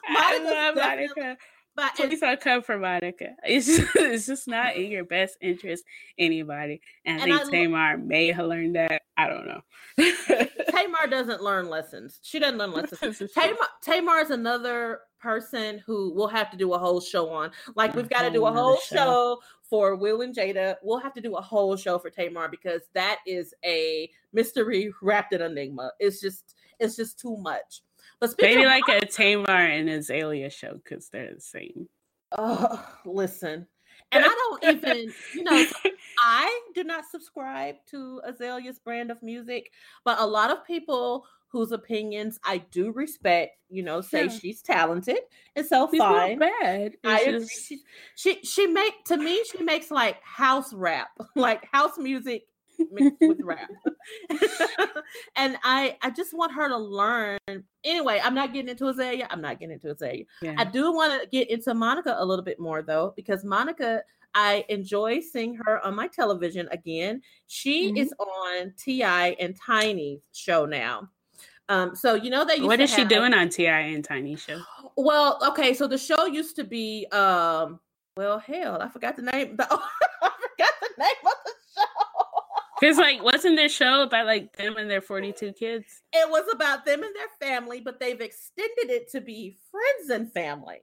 I love Monica. But Please don't come for Monica. It's just, it's just not in your best interest, anybody. And And I think lo- Tamar may have learned that. I don't know. Tamar doesn't learn lessons. She doesn't learn lessons. This is true. Tamar, Tamar is another person who we'll have to do a whole show on. Like we've got to do a whole whole show. show for Will and Jada. We'll have to do a whole show for Tamar because that is a mystery wrapped in enigma. It's just it's just too much. But speaking Maybe of, like a Tamar and Azealia show because they're the same. oh, listen, and I don't even you know I do not subscribe to Azealia's brand of music, but a lot of people whose opinions I do respect, you know, say Yeah. she's talented, and so She's fine. not bad. I It's agree. just- She, she she make to me she makes like house rap, like house music mixed with rap. and I I just want her to learn. Anyway, I'm not getting into Azealia. I'm not getting into Azealia. yeah. I do want to get into Monica a little bit more though, because Monica, I enjoy seeing her on my television again. She Mhm. is on T.I. and Tiny's show now. Um, so you know that what she have- doing on T.I. and Tiny Show? well, okay, so the show used to be um well hell, I forgot the name. The, I forgot the name of the show. Because like, wasn't this show about like them and their forty-two kids? It was about them and their family, but they've extended it to be friends and family.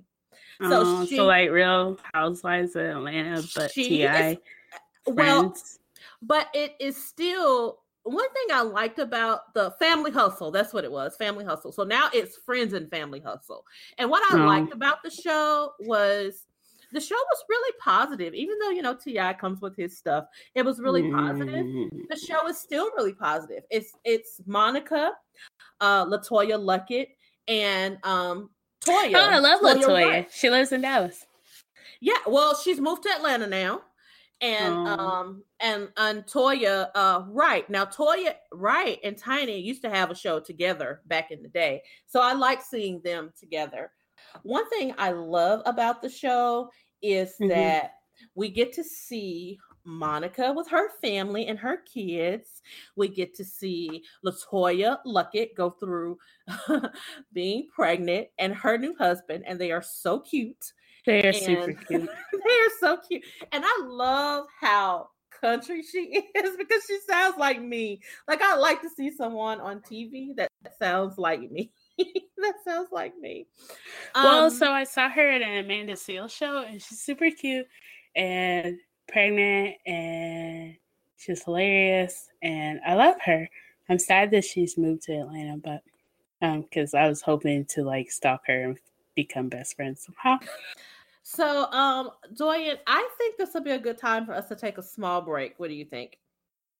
So Oh, she- so like Real Housewives of Atlanta, but T.I. is- uh, Well, friends. but it is still one thing I liked about the family hustle. That's what it was, family hustle. So now it's friends and family hustle. And what I Oh. liked about the show was the show was really positive, even though you know T.I. comes with his stuff. It was really positive. Mm. The show is still really positive. It's it's Monica, uh, Latoya Luckett, and um Toya. Oh, I love Latoya. Wright. She lives in Dallas. Yeah, well, she's moved to Atlanta now. And Oh. um and and Toya uh right now Toya Wright and Tiny used to have a show together back in the day. So I like seeing them together. one thing I love about the show is Mhm. that we get to see Monica with her family and her kids. We get to see Latoya Luckett go through being pregnant and her new husband, and they are so cute. They are super cute. they are so cute. And I love how country she is because she sounds like me. Like I like to see someone on TV that sounds like me. that sounds like me. well, Um, so I saw her at an Amanda Seales show, and she's super cute and pregnant, and she's hilarious, and I love her. I'm sad that she's moved to Atlanta, but um, because I was hoping to like stalk her and become best friends somehow. so um Doyen, I think this will be a good time for us to take a small break. What do you think?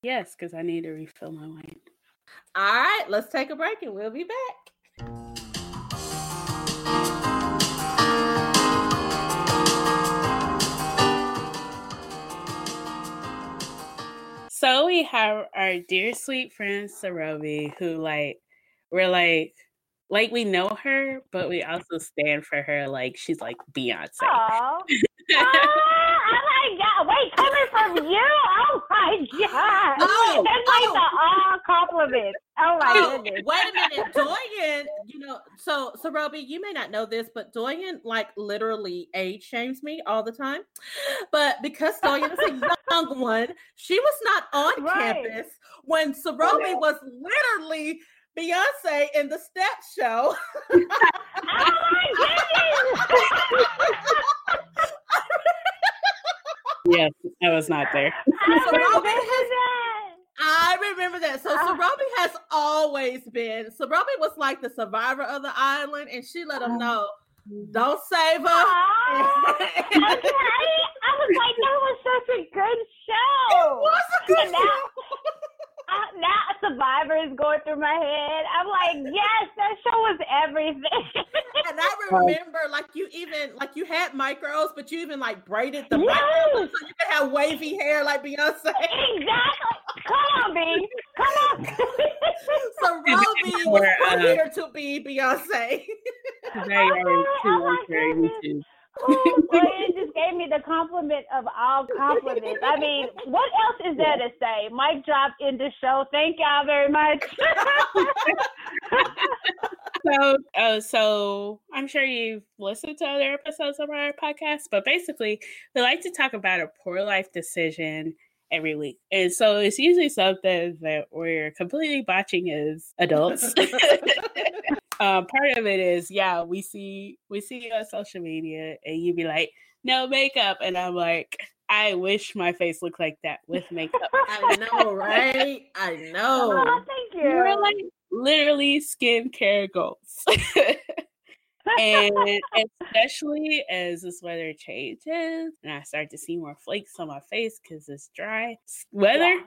Yes, because I need to refill my wine. All right, let's take a break and we'll be back. So we have our dear sweet friend Sarobi, who like we're like like we know her, but we also stand for her like she's like Beyonce. Oh. oh my god! Wait, coming from you? Oh my god! Oh, That's like oh. the all compliment. Oh my Oh, goodness! wait a minute, Doyen. You know, so so Roby, you may not know this, but Doyen like literally age shames me all the time. But because Doyen is a young one, she was not on Right. campus when Sarobi was literally Beyonce in the step show. Oh my goodness! Yes, I was not there. I So Robin remember has- that. I remember that. So Ah. Sarobi has always been. Sarobi was like the survivor of the island, and she let him know, "Don't save her." Aw. okay, I was like, that was such a good show. It was a good And show. Uh, now Survivor is going through my head. I'm like, yes, that show was everything. And I remember, like you even like you had micros, but you even like braided the Yes. micros so you could have wavy hair like Beyonce. exactly. Come on, B. Come on. So Roby was Or, uh, here to be Beyonce. Today are Oh too my long for goodness. YouTube. Oh, boy, it just gave me the compliment of all compliments. I mean, what else is there to say? Mic drop in the show. Thank y'all very much. So, uh, so I'm sure you've listened to other episodes of our podcast, but basically, we like to talk about a poor life decision every week, and so it's usually something that we're completely botching as adults. Um, part of it is, yeah, we see we see you on social media, and you be like, "No makeup," and I'm like, "I wish my face looked like that with makeup." I know, right? I know. Oh, thank you. We're like literally skincare goals. and especially as this weather changes and I start to see more flakes on my face because it's dry s- weather,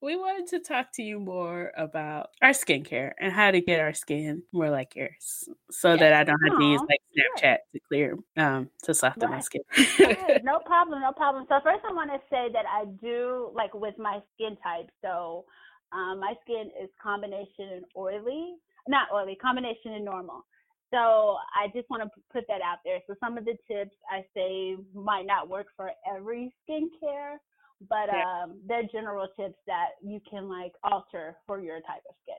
we wanted to talk to you more about our skincare and how to get our skin more like yours so Yeah. that I don't have to use like. Snapchat to clear, um, to soften my skin. Yes, no problem, no problem. So first, I want to say that I do like with my skin type. So um, my skin is combination and oily, not oily, combination and normal. So I just want to put that out there. So some of the tips I say might not work for every skincare, but Yeah. um, they're general tips that you can like alter for your type of skin.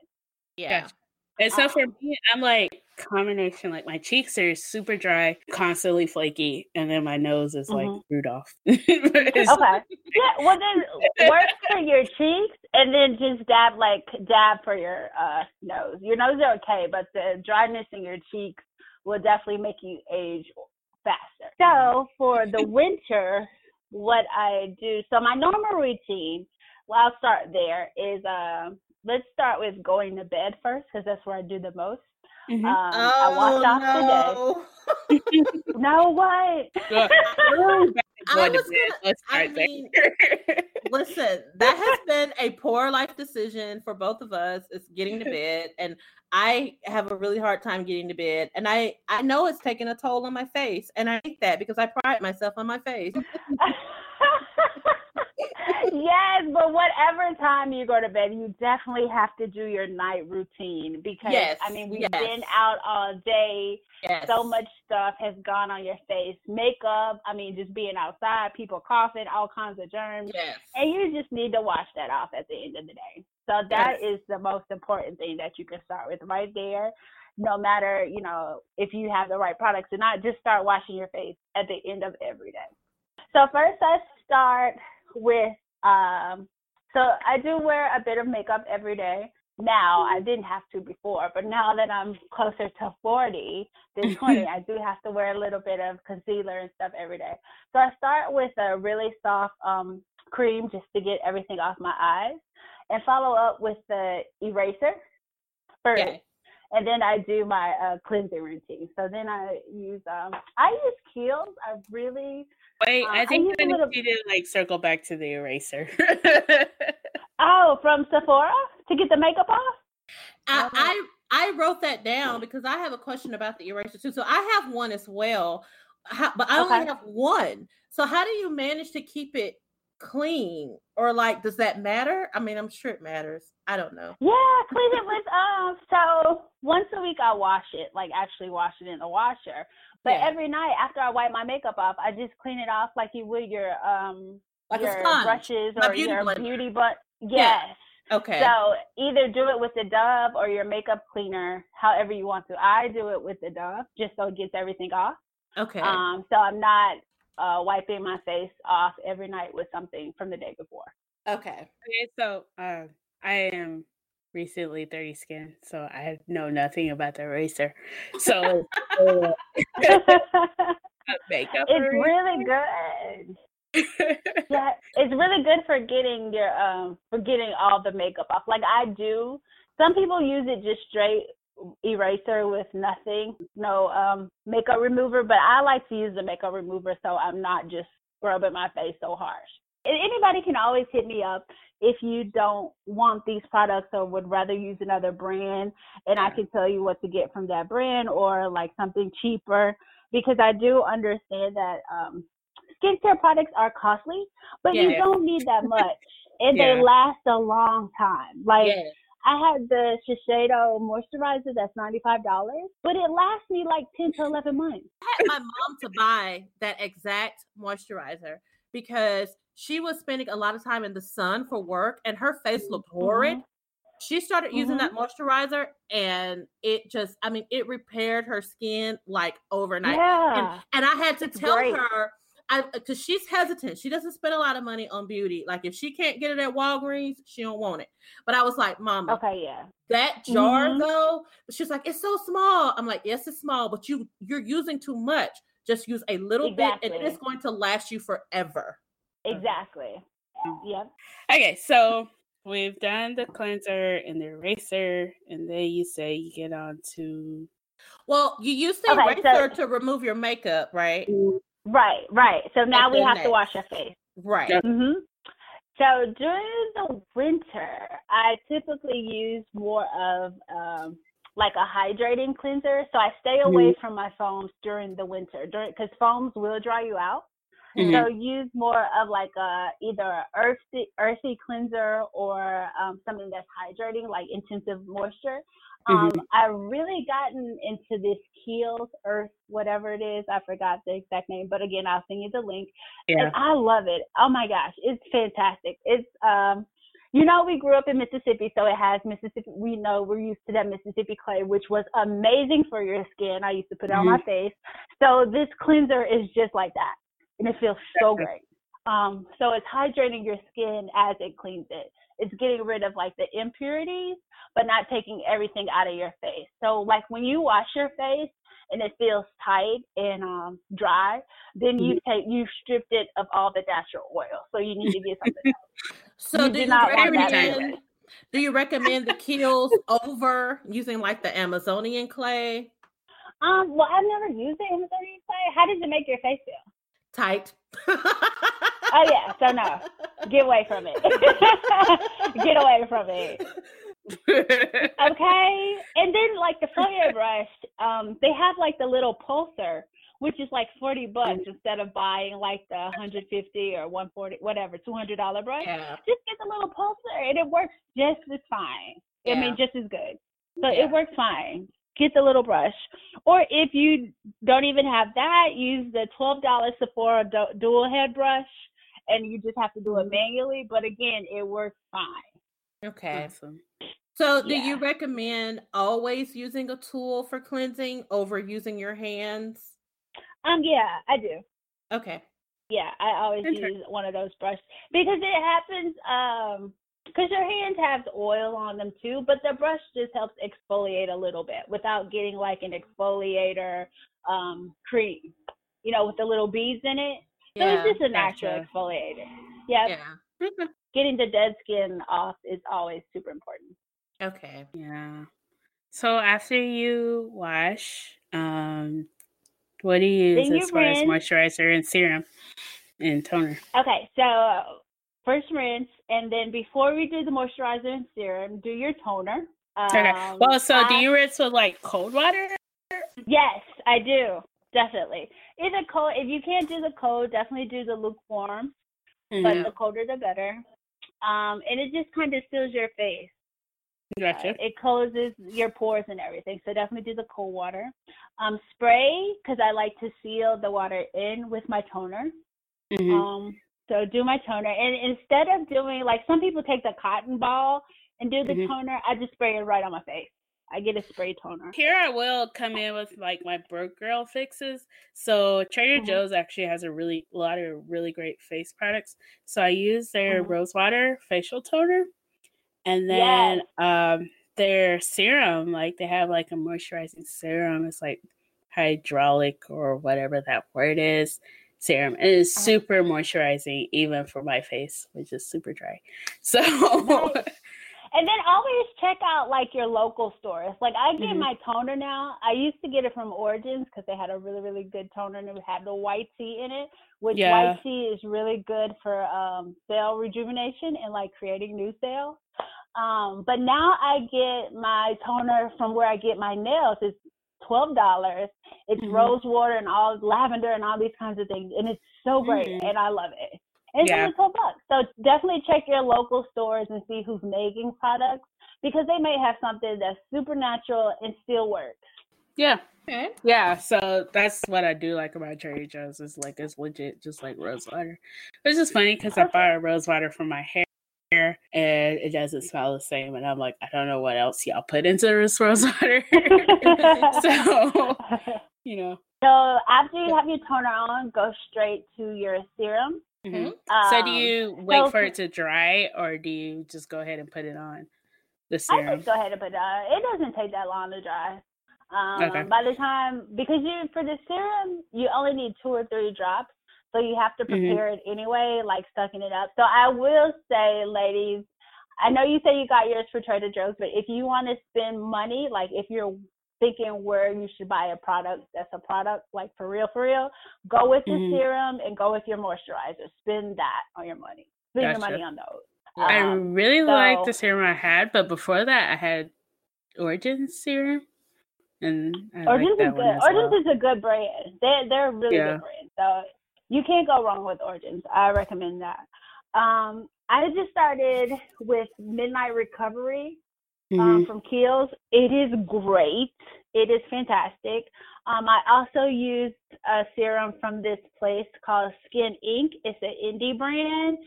Yeah. Gotcha. And so for Um, me, I'm like combination, like my cheeks are super dry, constantly flaky, and then my nose is like Mhm. Rudolph. Okay. Yeah, well then work for your cheeks and then just dab like dab for your uh nose. Your nose is okay, but the dryness in your cheeks will definitely make you age faster. So for the winter, what I do so my normal routine, well I'll start there, is um let's start with going to bed first because that's where I do the most. Mhm. Um, I washed off Oh, no. today. No what? Well, we're back to I was gonna- Let's I mean, Listen, that has been a poor life decision for both of us. It's getting to bed, and I have a really hard time getting to bed. And I I know it's taking a toll on my face, and I hate that because I pride myself on my face. Yes, but whatever time you go to bed, you definitely have to do your night routine because Yes, I mean we've yes. been out all day. Yes. So much stuff has gone on your face. Makeup, I mean just being outside, people coughing, all kinds of germs. Yes. And you just need to wash that off at the end of the day. So that is the most important thing that you can start with right there. No matter, you know, if you have the right products or not, just start washing your face at the end of every day. So first let's start with um so I do wear a bit of makeup every day. Now I didn't have to before, but now that I'm closer to 40 than 20, I do have to wear a little bit of concealer and stuff every day. So I start with a really soft um, cream just to get everything off my eyes, and follow up with the eraser first, Okay. and then I do my uh, cleansing routine. So then I use um, I use Kiehl's. I really Wait, Uh, I I think use a I little- need to like circle back to the eraser. oh from Sephora to get the makeup off. I, Um, I I wrote that down because I have a question about the eraser too. So I have one as well, how, but I Okay. only have one. So how do you manage to keep it clean, or like does that matter? I mean, I'm sure it matters. I don't know. Yeah, clean it with um. So once a week I wash it, like actually wash it in the washer. But Yeah. every night after I wipe my makeup off, I just clean it off like you would your um Like your brushes or beauty your blender. beauty but Yeah. yes. Okay. So either do it with the Dove or your makeup cleaner, however you want to. I do it with the Dove just so it gets everything off. okay. Um, so I'm not uh wiping my face off every night with something from the day before. okay. okay, so uh, I am recently 30 skin, so I know nothing about the eraser. So uh, makeup. it's really good. Yeah, it's really good for getting your um for getting all the makeup off. Like I do. Some people use it just straight eraser with nothing, no um makeup remover, but I like to use the makeup remover so I'm not just scrubbing my face so harsh. Anybody can always hit me up if you don't want these products or would rather use another brand and I can tell you what to get from that brand or like something cheaper because I do understand that um skincare products are costly, but you Yeah. don't need that much. And Yeah. they last a long time. Like yes. I had the Shiseido moisturizer that's ninety five dollars, but it lasts me like ten to eleven months. I had my mom to buy that exact moisturizer because she was spending a lot of time in the sun for work and her face looked horrid. Mhm. She started using Mhm. that moisturizer and it just, I mean, it repaired her skin like overnight. Yeah. And, and I had to It's tell great. her, I because she's hesitant. She doesn't spend a lot of money on beauty. Like if she can't get it at Walgreens, she don't want it. But I was like, Mama, Okay, yeah. that jar Mhm. though she's like it's so small i'm like yes it's small but you you're using too much just use a little bit and it Exactly. is going to last you forever Exactly. Yep. Okay, so we've done the cleanser and the eraser, and then you say you get on to well you use the Okay, so- eraser to remove your makeup right Right, right. So now we then have to wash our face. right Yeah. hmm So during the winter, I typically use more of um, like a hydrating cleanser. So I stay away from my foams during the winter, during because foams will dry you out. Mhm. So use more of like a either a earthy earthy cleanser or um, something that's hydrating, like intensive moisture. Um, I've really gotten into this Kiehl's Earth, whatever it is. I forgot the exact name, but again, I'll send you the link. yeah. And I love it. Oh my gosh, it's fantastic. It's um you know we grew up in Mississippi, so it has Mississippi we know we're used to that Mississippi clay, which was amazing for your skin. I used to put it on my face. So this cleanser is just like that. And it feels so great. Um so it's hydrating your skin as it cleans it. It's getting rid of like the impurities, but not taking everything out of your face. So like when you wash your face and it feels tight and um dry, then you take you stripped it of all the natural oil. So you need to get something else. so You do do you not want that recommend do you recommend the Kiehl's over using like the amazonian clay Um, well I've never used the Amazonian clay. How does it make your face feel? tight Oh yeah, so no. Get away from it. get away from it. Okay. And then like the Foreo brush, um, they have like the little pulser which is like 40 bucks instead of buying like the 150 or 140, whatever, $200 brush. Yeah. Just get the little pulser and it works just as fine. I Yeah. mean, just as good. So Yeah. it works fine. Get the little brush. Or if you don't even have that, use the $12 Sephora du- dual head brush and you just have to do it Mhm. manually. But again, it works fine. Okay. Awesome. So, do you recommend always using a tool for cleansing over using your hands? Um, yeah, I do. Okay. Yeah, I always use one of those brushes because it happens um because your hands have oil on them too, but the brush just helps exfoliate a little bit without getting like an exfoliator um cream, you know, with the little beads in it. So Yeah. it's just a natural gotcha. exfoliator. Yeah, Yeah. Getting the dead skin off is always super important. Okay. Yeah. So after you wash, um, what do you use Then you as far as moisturizer and serum and toner? Okay, so first rinse, and then before we do the moisturizer and serum, do your toner. Okay. Um, Well, so do you rinse with like cold water? Yes, I do. Definitely. Either cold, if you can't do the cold, definitely do the lukewarm, but Mhm. the colder the better. Um, and it just kind of seals your face. Gotcha. Uh, it closes your pores and everything. So definitely do the cold water. Um, spray because I like to seal the water in with my toner. Mhm. Um, so do my toner, and instead of doing like some people take the cotton ball and do the Mhm. toner, I just spray it right on my face. I get a spray toner. Here I will come in with like my broke girl fixes. So Trader Mhm. Joe's actually has a really a lot of really great face products. So I use their Mhm. rose water facial toner, and then um their serum. Like they have like a moisturizing serum. It's like hydraulic or whatever that word is. Serum. It is Uh-huh. super moisturizing, even for my face, which is super dry. So Nice. And then always check out like your local stores. Like I get Mhm. my toner now. I used to get it from Origins because they had a really really good toner and it had the white tea in it, which Yeah. white tea is really good for um cell rejuvenation and like creating new cells. Um, but now I get my toner from where I get my nails. It's twelve dollars. It's Mhm. rose water and all lavender and all these kinds of things, and it's so great, Mhm. and I love it. And it's Yeah. only twelve bucks. So definitely check your local stores and see who's making products because they may have something that's supernatural and still works. yeah. Okay. Yeah, so that's what I do like about Trader Joe's is like it's legit just like rose water. It's just funny because I Okay. bought rose water for my hair and it doesn't smell the same, and I'm like, I don't know what else y'all put into this rose water. so you know, So after you have your toner on, go straight to your serum. Mhm. Mhm. so do Um, you wait so for it to dry or do you just go ahead and put it on the I serum? just go ahead and put it on. It doesn't take that long to dry. Um, Okay. By the time, because you for the serum, you only need two or three drops, so you have to Mhm. prepare it anyway, like sucking it up. So I will say, ladies, I know you say you got yours for Trader Joe's, but if you want to spend money, like if you're thinking where you should buy a product that's a product like for real, for real, go with the Mhm. serum and go with your moisturizer. Spend that on your money. Spend your money on those. I Um, really like the serum I had, but before that I had Origins serum. And I Origins like is good. Origins well. is a good brand. They're they're a really Yeah. good brand. So you can't go wrong with Origins. I recommend that. Um, I just started with Midnight Recovery um, Mhm. from Kiehl's. It is great. It is fantastic. Um, I also used a serum from this place called Skin Inc. It's an indie brand.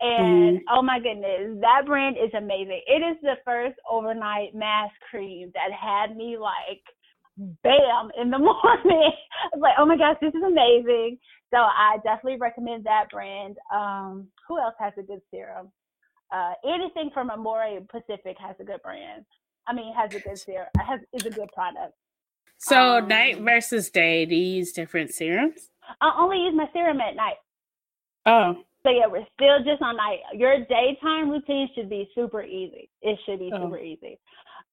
And oh my goodness, that brand is amazing. It is the first overnight mask cream that had me like bam in the morning. I was like, oh my gosh, this is amazing. So I definitely recommend that brand. Um, who else has a good serum? Uh, anything from Amore Pacific has a good brand. I mean, has a good serum. Has is a good product. So Um, night versus day, do you use different serums? I only use my serum at night. Oh, So yeah, we're still just on night. Your daytime routine should be super easy. It should be Oh. super easy.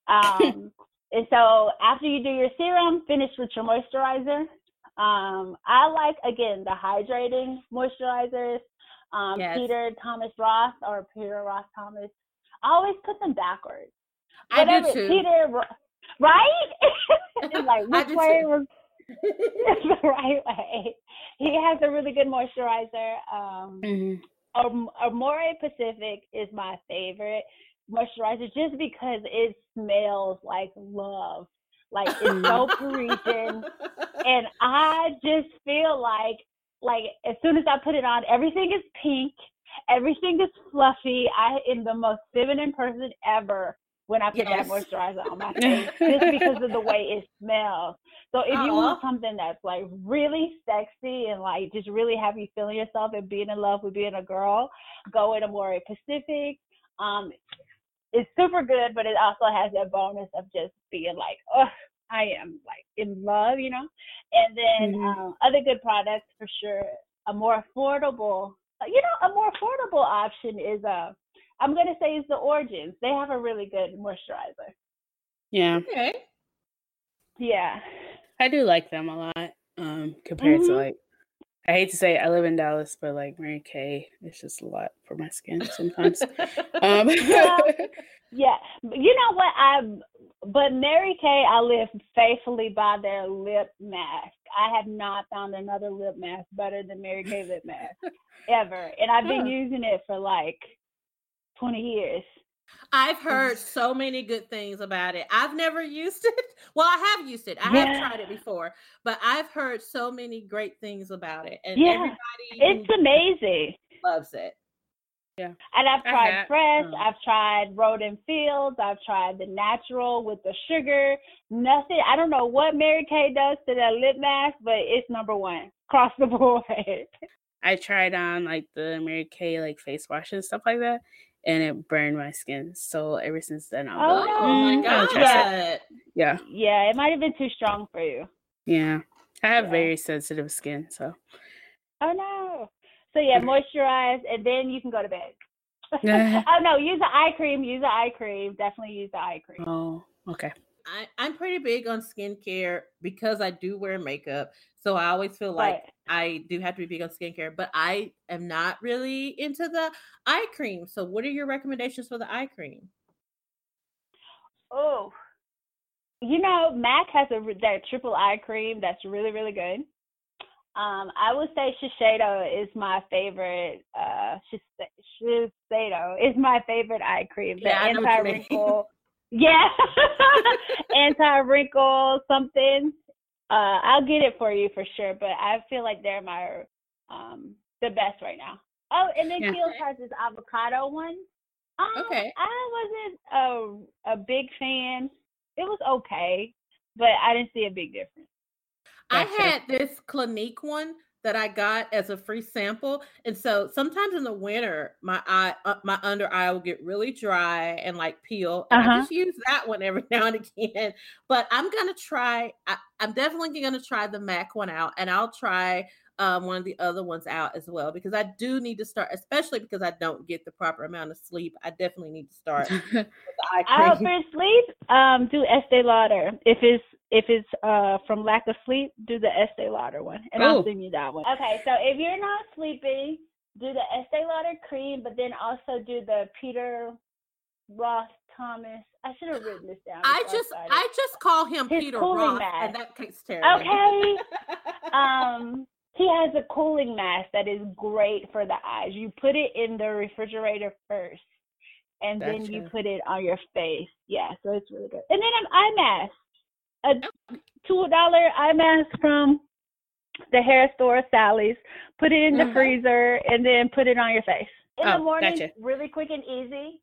Um, and so after you do your serum, finish with your moisturizer. Um, I like again the hydrating moisturizers. Um, Yes. Peter Thomas Ross or Peter Ross Thomas. I always put them backwards. I do too. Peter, right? it's like which way was the right way. He has a really good moisturizer. Um, Mhm. Amore Pacific is my favorite moisturizer just because it smells like love. Like it's so Parisian, and I just feel like like as soon as I put it on, everything is pink, everything is fluffy. I am the most feminine person ever when I put Yes. that moisturizer on my face, just because of the way it smells. So if you want something that's like really sexy and like just really have you feeling yourself and being in love with being a girl, go with Amore Pacific. Um, it's super good, but it also has that bonus of just being like, oh, I am like in love, you know. And then Mhm. um, other good products for sure. A more affordable, uh, you know, a more affordable option is uh, I'm gonna say is the Origins. They have a really good moisturizer. Yeah, okay. Yeah. I do like them a lot. Um, compared to Mhm. like, I hate to say it, I live in Dallas, but like Mary Kay, it's just a lot for my skin sometimes. um, Yeah. Yeah, but you know what? I but Mary Kay, I live faithfully by their lip mask. I have not found another lip mask better than Mary Kay lip mask ever, and I've been Huh. using it for like twenty years. I've heard so many good things about it. I've never used it. Well, I have used it. I Yeah. have tried it before, but I've heard so many great things about it, and Yeah. everybody It's amazing. loves it. Yeah. And I've tried fresh, um, I've tried Rodan and Fields, I've tried the natural with the sugar. Nothing. I don't know what Mary Kay does to that lip mask, but it's number one across the board. I tried on like the Mary Kay like face wash and stuff like that, and it burned my skin. So ever since then, I'm Oh, like. Oh my "Mm, god! it." Yeah, yeah, it might have been too strong for you. yeah. I have Yeah. very sensitive skin, so Oh no. So yeah, moisturize and then you can go to bed. Oh no, use the eye cream, use the eye cream. Definitely use the eye cream. oh, okay. I, I'm pretty big on skincare because I do wear makeup. So I always feel like But I do have to be big on skincare, but I am not really into the eye cream. So what are your recommendations for the eye cream? oh, you know, MAC has a that triple eye cream that's really really good. Um, I would say Shiseido is my favorite. Uh, Shiseido is my favorite eye cream. The Yeah, I know what you mean. anti-wrinkle. Yeah, anti-wrinkle something. Uh, I'll get it for you for sure, but I feel like they're my um the best right now. Oh, and then Yeah. Kiehl's has this avocado one. Um, Okay. I wasn't a a big fan. It was okay, but I didn't see a big difference. I had this Clinique one that I got as a free sample, and so sometimes in the winter, my eye, uh, my under eye will get really dry and like peel. And I Uh-huh. just use that one every now and again. But I'm gonna try. I, I'm definitely gonna try the Mac one out, and I'll try um, one of the other ones out as well because I do need to start, especially because I don't get the proper amount of sleep. I definitely need to start with the eye Out for sleep, um, do Estee Lauder. If it's if it's uh from lack of sleep, do the Estee Lauder one, and I'll send you that one. Okay, so if you're not sleeping, do the Estee Lauder cream, but then also do the Peter Ross Thomas. I should have written this down. I just, started. I just call him His Peter Ross, mask. and that takes care of Okay. um he has a cooling mask that is great for the eyes. You put it in the refrigerator first and then you put it on your face. Yeah, so it's really good. And then an eye mask. A two dollar eye mask from the hair store Sally's. Put it in the Mhm. freezer and then put it on your face. In the Oh, morning, gotcha. really quick and easy.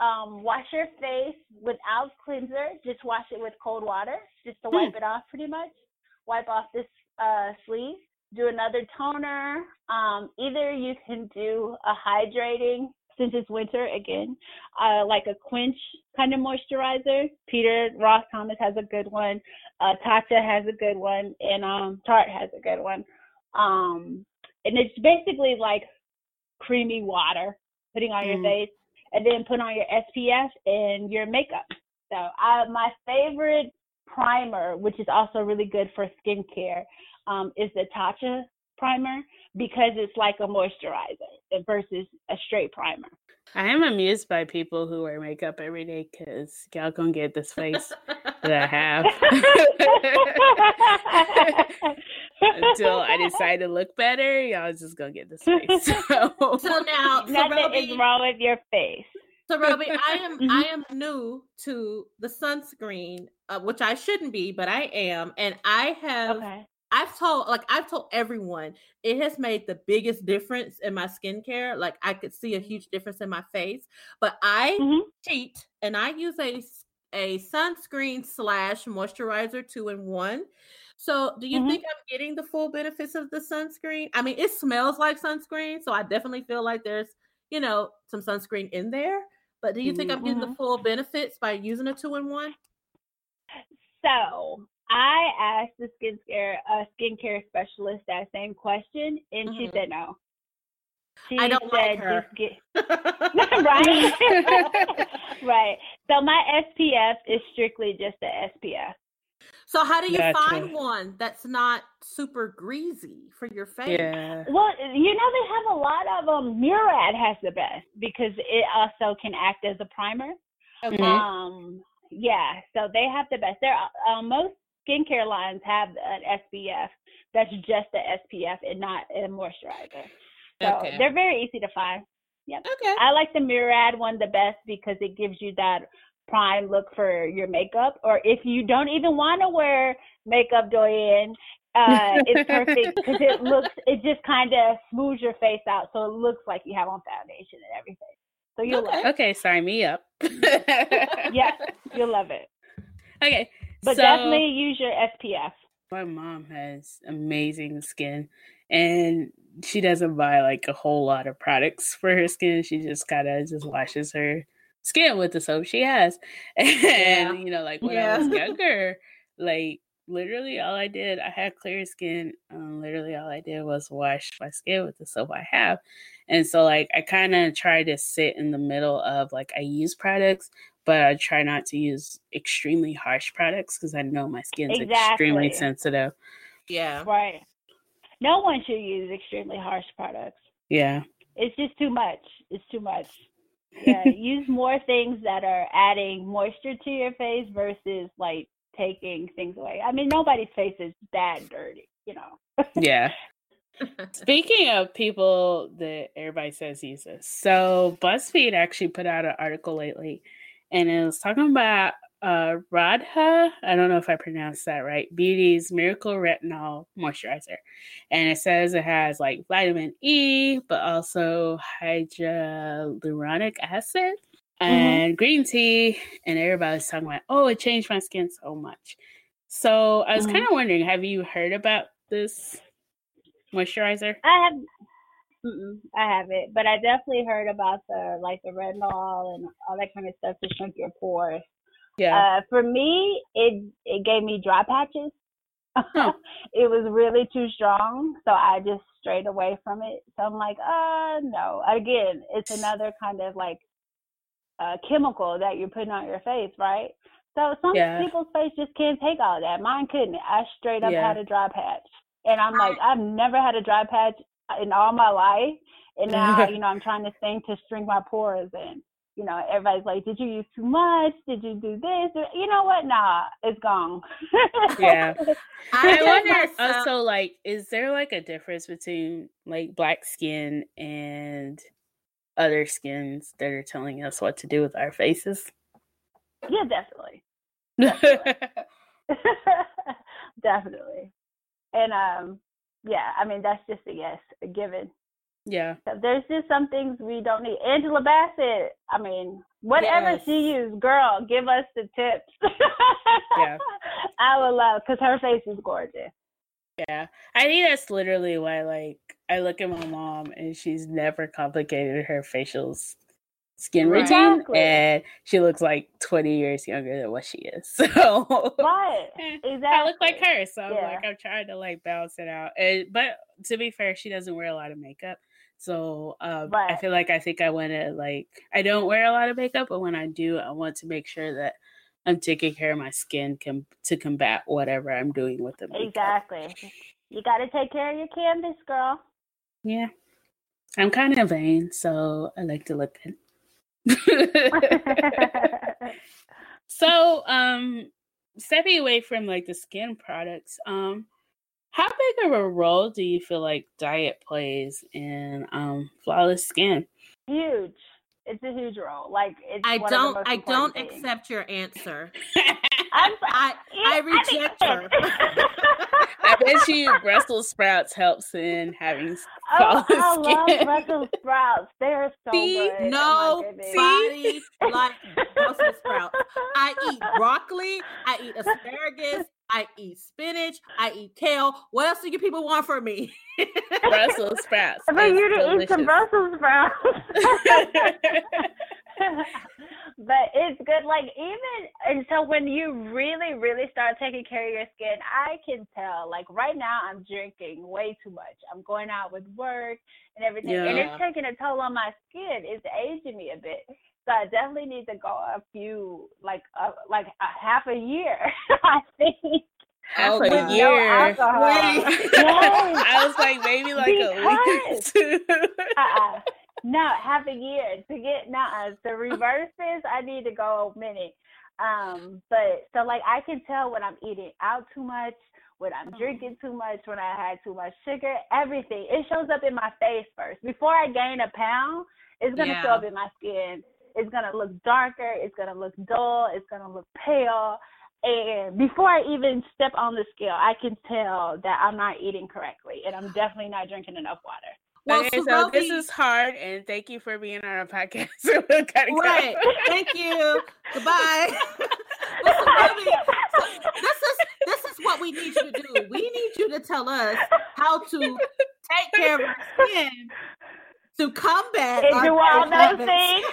Um, wash your face without cleanser. Just wash it with cold water, just to wipe it off pretty much. Wipe off this uh, sleeve. Do another toner. Um, either you can do a hydrating since it's winter again, uh, like a quench kind of moisturizer. Peter Ross Thomas has a good one. Uh, Tatcha has a good one, and um, Tarte has a good one. Um, and it's basically like creamy water putting on your Mm. face, and then put on your SPF and your makeup. So, I, my favorite primer, which is also really good for skincare, um, is the Tatcha primer because it's like a moisturizer versus a straight primer. I am amused by people who wear makeup every day because y'all gonna get this face that I have until I decide to look better. Y'all just gonna get this face. So, so now, so Nothing Roby, is wrong with your face. So Roby, I am Mhm. I am new to the sunscreen, uh, which I shouldn't be, but I am, and I have Okay. I've told like I've told everyone it has made the biggest difference in my skincare. Like I could see a huge difference in my face, but I Mhm. cheat and I use a a sunscreen slash moisturizer two in one. So do you Mhm. think I'm getting the full benefits of the sunscreen? I mean, it smells like sunscreen, so I definitely feel like there's you know some sunscreen in there. But do you think I'm getting the Mhm. full benefits by using a two in one? So I asked the skincare uh, skincare specialist that same question, and she Mhm. said no. She I don't like her. get right, right. So my SPF is strictly just the SPF. So how do you Gotcha. find one that's not super greasy for your face? yeah. Well, you know they have a lot of them. Murad has the best because it also can act as a primer. Okay. Mhm. Um, yeah, so they have the best. There, uh, most skincare lines have an SPF that's just the SPF and not a moisturizer. So Okay. they're very easy to find. Yep. Okay. I like the Murad one the best because it gives you that prime look for your makeup. Or if you don't even want to wear makeup, Doyen, uh, it's perfect because it looks, it just kind of smooths your face out, so it looks like you have on foundation and everything. So you'll love Okay. Okay, sign me up. it. Yeah, you'll love it. Okay. But so- definitely use your SPF. My mom has amazing skin and she doesn't buy like a whole lot of products for her skin. She just kind of just washes her skin with the soap she has. And Yeah. you know, like when I was younger, like literally all I did, I had clear skin. Um, literally all I did was wash my skin with the soap I have. And so like I kind of try to sit in the middle of like I use products, but I try not to use extremely harsh products because I know my skin's extremely sensitive. Yeah. Right. No one should use extremely harsh products. Yeah. It's just too much. It's too much. Yeah, use more things that are adding moisture to your face versus like taking things away. I mean, nobody's face is that dirty, you know. Yeah. Speaking of people that everybody says uses, so BuzzFeed actually put out an article lately, and it was talking about uh, Radha. I don't know if I pronounced that right. Beauty's Miracle Retinol Moisturizer, and it says it has like vitamin E, but also hyaluronic acid and green tea. And everybody's talking about, oh, it changed my skin so much. So I was Mhm. kind of wondering, have you heard about this moisturizer? I have, mm-mm, I haven't, but I definitely heard about the like the retinol and all that kind of stuff to shrink your pores. Yeah. Uh, for me, it it gave me dry patches. Huh. it was really too strong, so I just strayed away from it. So I'm like, uh, no. Again, it's another kind of like uh, chemical that you're putting on your face, right? So some Yeah. people's face just can't take all that. Mine couldn't. I straight up Yeah. had a dry patch, and I'm like, I've never had a dry patch in all my life, and now you know I'm trying to think to shrink my pores and you know, everybody's like, "Did you use too much? Did you do this?" You know what? Nah, it's gone. Yeah. I wonder also like is there like a difference between like black skin and other skins that are telling us what to do with our faces? yeah, definitely, definitely, and um, yeah, I mean that's just a yes, a given. yeah. So there's just some things we don't need. Angela Bassett, I mean, whatever Yes. she used, girl, give us the tips. Yeah. I would love because her face is gorgeous. Yeah. I think that's literally why like I look at my mom and she's never complicated her facial s- skin Right. routine Exactly. and she looks like 20 years younger than what she is. So Right. eh, Exactly. I look like her, so I'm like I'm trying to like balance it out. And but to be fair, she doesn't wear a lot of makeup, so um, I feel like I think I want to like I don't wear a lot of makeup, but when I do, I want to make sure that I'm taking care of my skin com- to combat whatever I'm doing with the makeup. Exactly. You got to take care of your canvas, girl. Yeah, I'm kind of vain, so I like to look good. So, um, stepping away from like the skin products, um, how big of a role do you feel like diet plays in um flawless skin? Huge. It's a huge role. Like it's I one of the don't. I don't things. accept your answer. I'm, I I reject her. I bet you Brussels sprouts helps in having Oh, flawless I love. Brussels sprouts. They are so See? good. Oh goodness. Nobody like Brussels sprouts. I eat broccoli. I eat asparagus. I eat spinach. I eat kale. What else do you people want from me? Brussels sprouts. For is you to eat some. Brussels sprouts. but it's good. Like even and so when you really, really start taking care of your skin, I can tell. Like right now, I'm drinking way too much. I'm going out with work and everything, and it's taking a toll on my skin. It's aging me a bit. So I definitely need to go a few, like, uh, like a half a year. I think. Half Oh, a wow. year. No alcohol. Wait. Yes. I was like maybe like a week or two. uh-uh. No, half a year to get no to reverse this. I need to go a minute. Um, but so like I can tell when I'm eating out too much, when I'm drinking too much, when I had too much sugar, everything. It shows up in my face first. Before I gain a pound, it's gonna show up in my skin. It's gonna look darker. It's gonna look dull. It's gonna look pale. And before I even step on the scale, I can tell that I'm not eating correctly, and I'm definitely not drinking enough water. Well, okay, so this is hard, and thank you for being on our podcast. We're gotta go. right. Thank you. Goodbye. But Surovi, this is this is what we need you to do. We need you to tell us how to take care of our skin to combat and our do all those habits. things.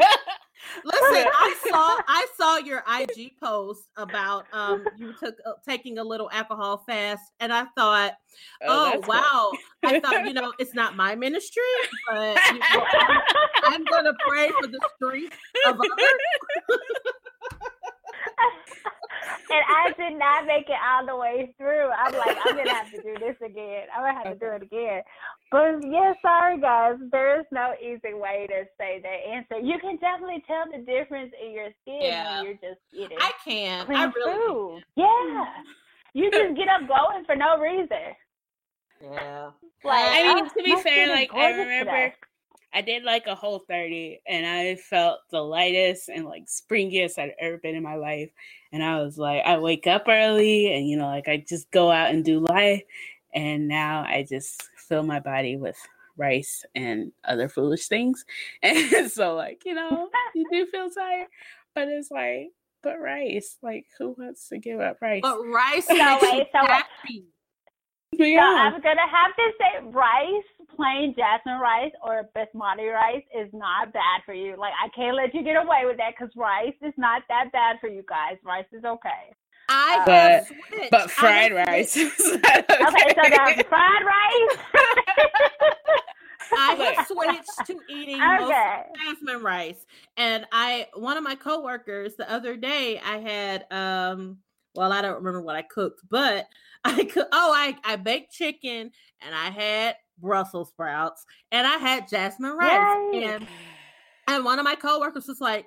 Listen, I saw I saw your IG post about um you took uh, taking a little alcohol fast, and I thought, oh, cool. wow, I thought you know it's not my ministry, but you know, I'm, I'm gonna pray for the strength of others. and I did not make it all the way through. I'm like, I'm gonna have to do this again. I'm gonna have to do it again. But yeah, sorry guys, there is no easy way to say that answer. You can definitely tell the difference in your skin Yeah. when you're just eating I can, clean I really food. Yeah, you just get up glowing for no reason. Yeah. Like, I mean, oh, to be fair, like I remember today. I did like a whole 30 and I felt the lightest and like springiest I'd ever been in my life. And I was like, I wake up early and you know, like I just go out and do life. And now I just fill my body with rice and other foolish things. And so like, you know, you do feel tired, but it's like, but rice, like who wants to give up rice? But rice So wait, so- happy. But So. I'm gonna have to say rice, plain jasmine rice or basmati rice is not bad for you. Like I can't let you get away with that because rice is not that bad for you guys. Rice is okay. I But- have switched. but fried have rice. switched- is not Okay, so the fried rice. I have switched to eating mostly okay. jasmine rice. And I one of my coworkers the other day I had um well I don't remember what I cooked, but I could oh I I baked chicken and I had Brussels sprouts and I had jasmine rice. Yay. And and one of my coworkers was like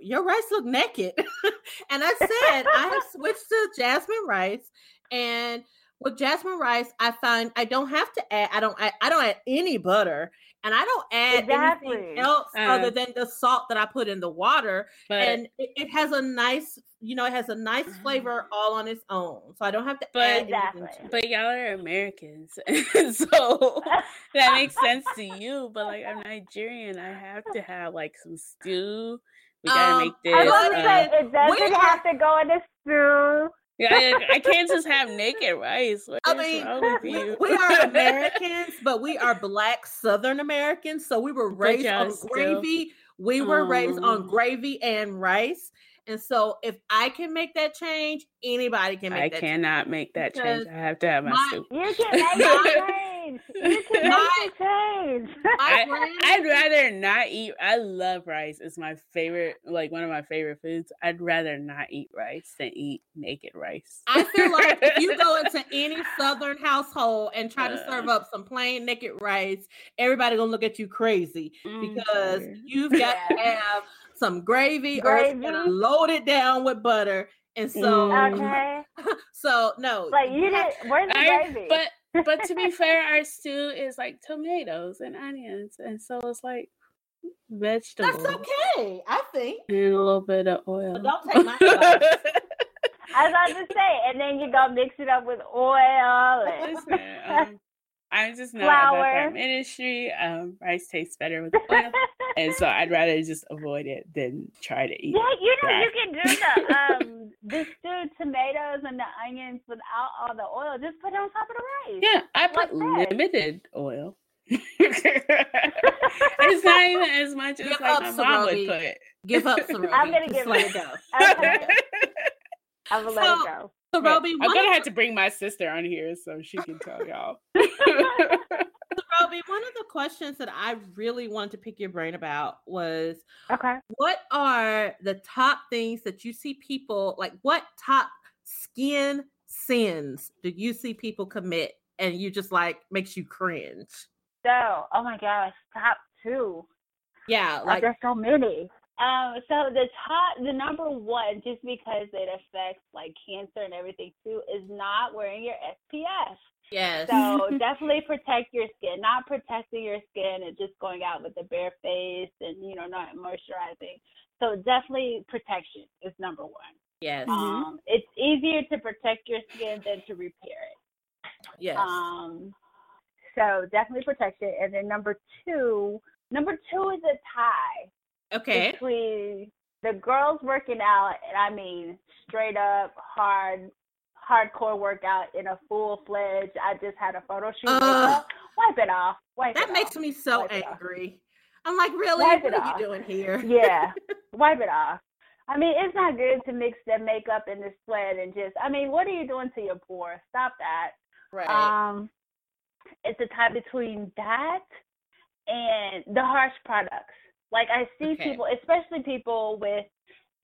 your rice look naked. and I said I have switched to jasmine rice and with jasmine rice, I find I don't have to add. I don't. I, I don't add any butter, and I don't add Exactly. anything else Uh. other than the salt that I put in the water, but and it, it has a nice, you know, it has a nice flavor all on its own. So I don't have to But- add Exactly. anything. To it. But y'all are Americans, so that makes sense to you. But like I'm Nigerian, I have to have like some stew. We gotta Um, make this. I was gonna uh, say it doesn't we have to go in the stew. Yeah, I, I can't just have naked rice. What I mean, we, we are Americans, but we are Black Southern Americans. So we were raised y'all on still- gravy. We were raised on Um. gravy and rice. And so if I can make that change, anybody can make that I that cannot make that change. I have to have my my- soup. You can make that change. change. You can make the change. I, I'd rather not eat. I love rice. It's my favorite, like one of my favorite foods. I'd rather not eat rice than eat naked rice. I feel like if you go into any southern household and try to serve Uh. up some plain naked rice, everybody gonna look at you crazy Mm, because sorry. you've got to have some gravy, or it's gonna Gravy. load it down with butter. And so, Mm. Okay. so no, Like you didn't. Where's the I- gravy? but but to be fair, our stew is like tomatoes and onions, and so it's like vegetables that's okay. I think. and a little bit of oil. But don't take my advice. I was about to say, and then you go mix it up with oil and Listen, um, I'm just not about Flour. that ministry. Um, rice tastes better with oil, and so I'd rather just avoid it than try to eat. Yeah, you know that. you can do the um the stewed tomatoes and the onions without all the oil. Just put it on top of the rice. Yeah, I put Like that. limited oil. it's not even as much as Give like up, my mom would put. Give up, Sarobi. I'm gonna Just give let up. it go. Okay. I'm gonna let So- it go. So, Roby, I'm gonna have to bring my sister on here so she can tell y'all. Roby, one of the questions that I really wanted to pick your brain about was okay. what are the top things that you see people like what top skin sins do you see people commit and you just like makes you cringe? So, oh my gosh, top two. Yeah, Like, like there's so many. Um, so the top, the number one, just because it affects like cancer and everything too, is not wearing your SPF. yes. So definitely protect your skin. Not protecting your skin and just going out with a bare face and you know not moisturizing. So definitely protection is number one. yes. Um, it's easier to protect your skin than to repair it. yes. Um, so definitely protection. And then number two, number two is a tie okay. between the girls working out, and I mean straight up hard, hardcore workout in a full fledged. I just had a photo shoot. Makeup. Wipe it off. Wipe That it makes off. me so Wipe angry. I'm like, really? Wipe What are off. you doing here? Yeah, wipe it off. I mean, it's not good to mix the makeup and the sweat and just. I mean, what are you doing to your pores? Stop that. right. Um, it's a tie between that and the harsh products. Like I see Okay. people, especially people with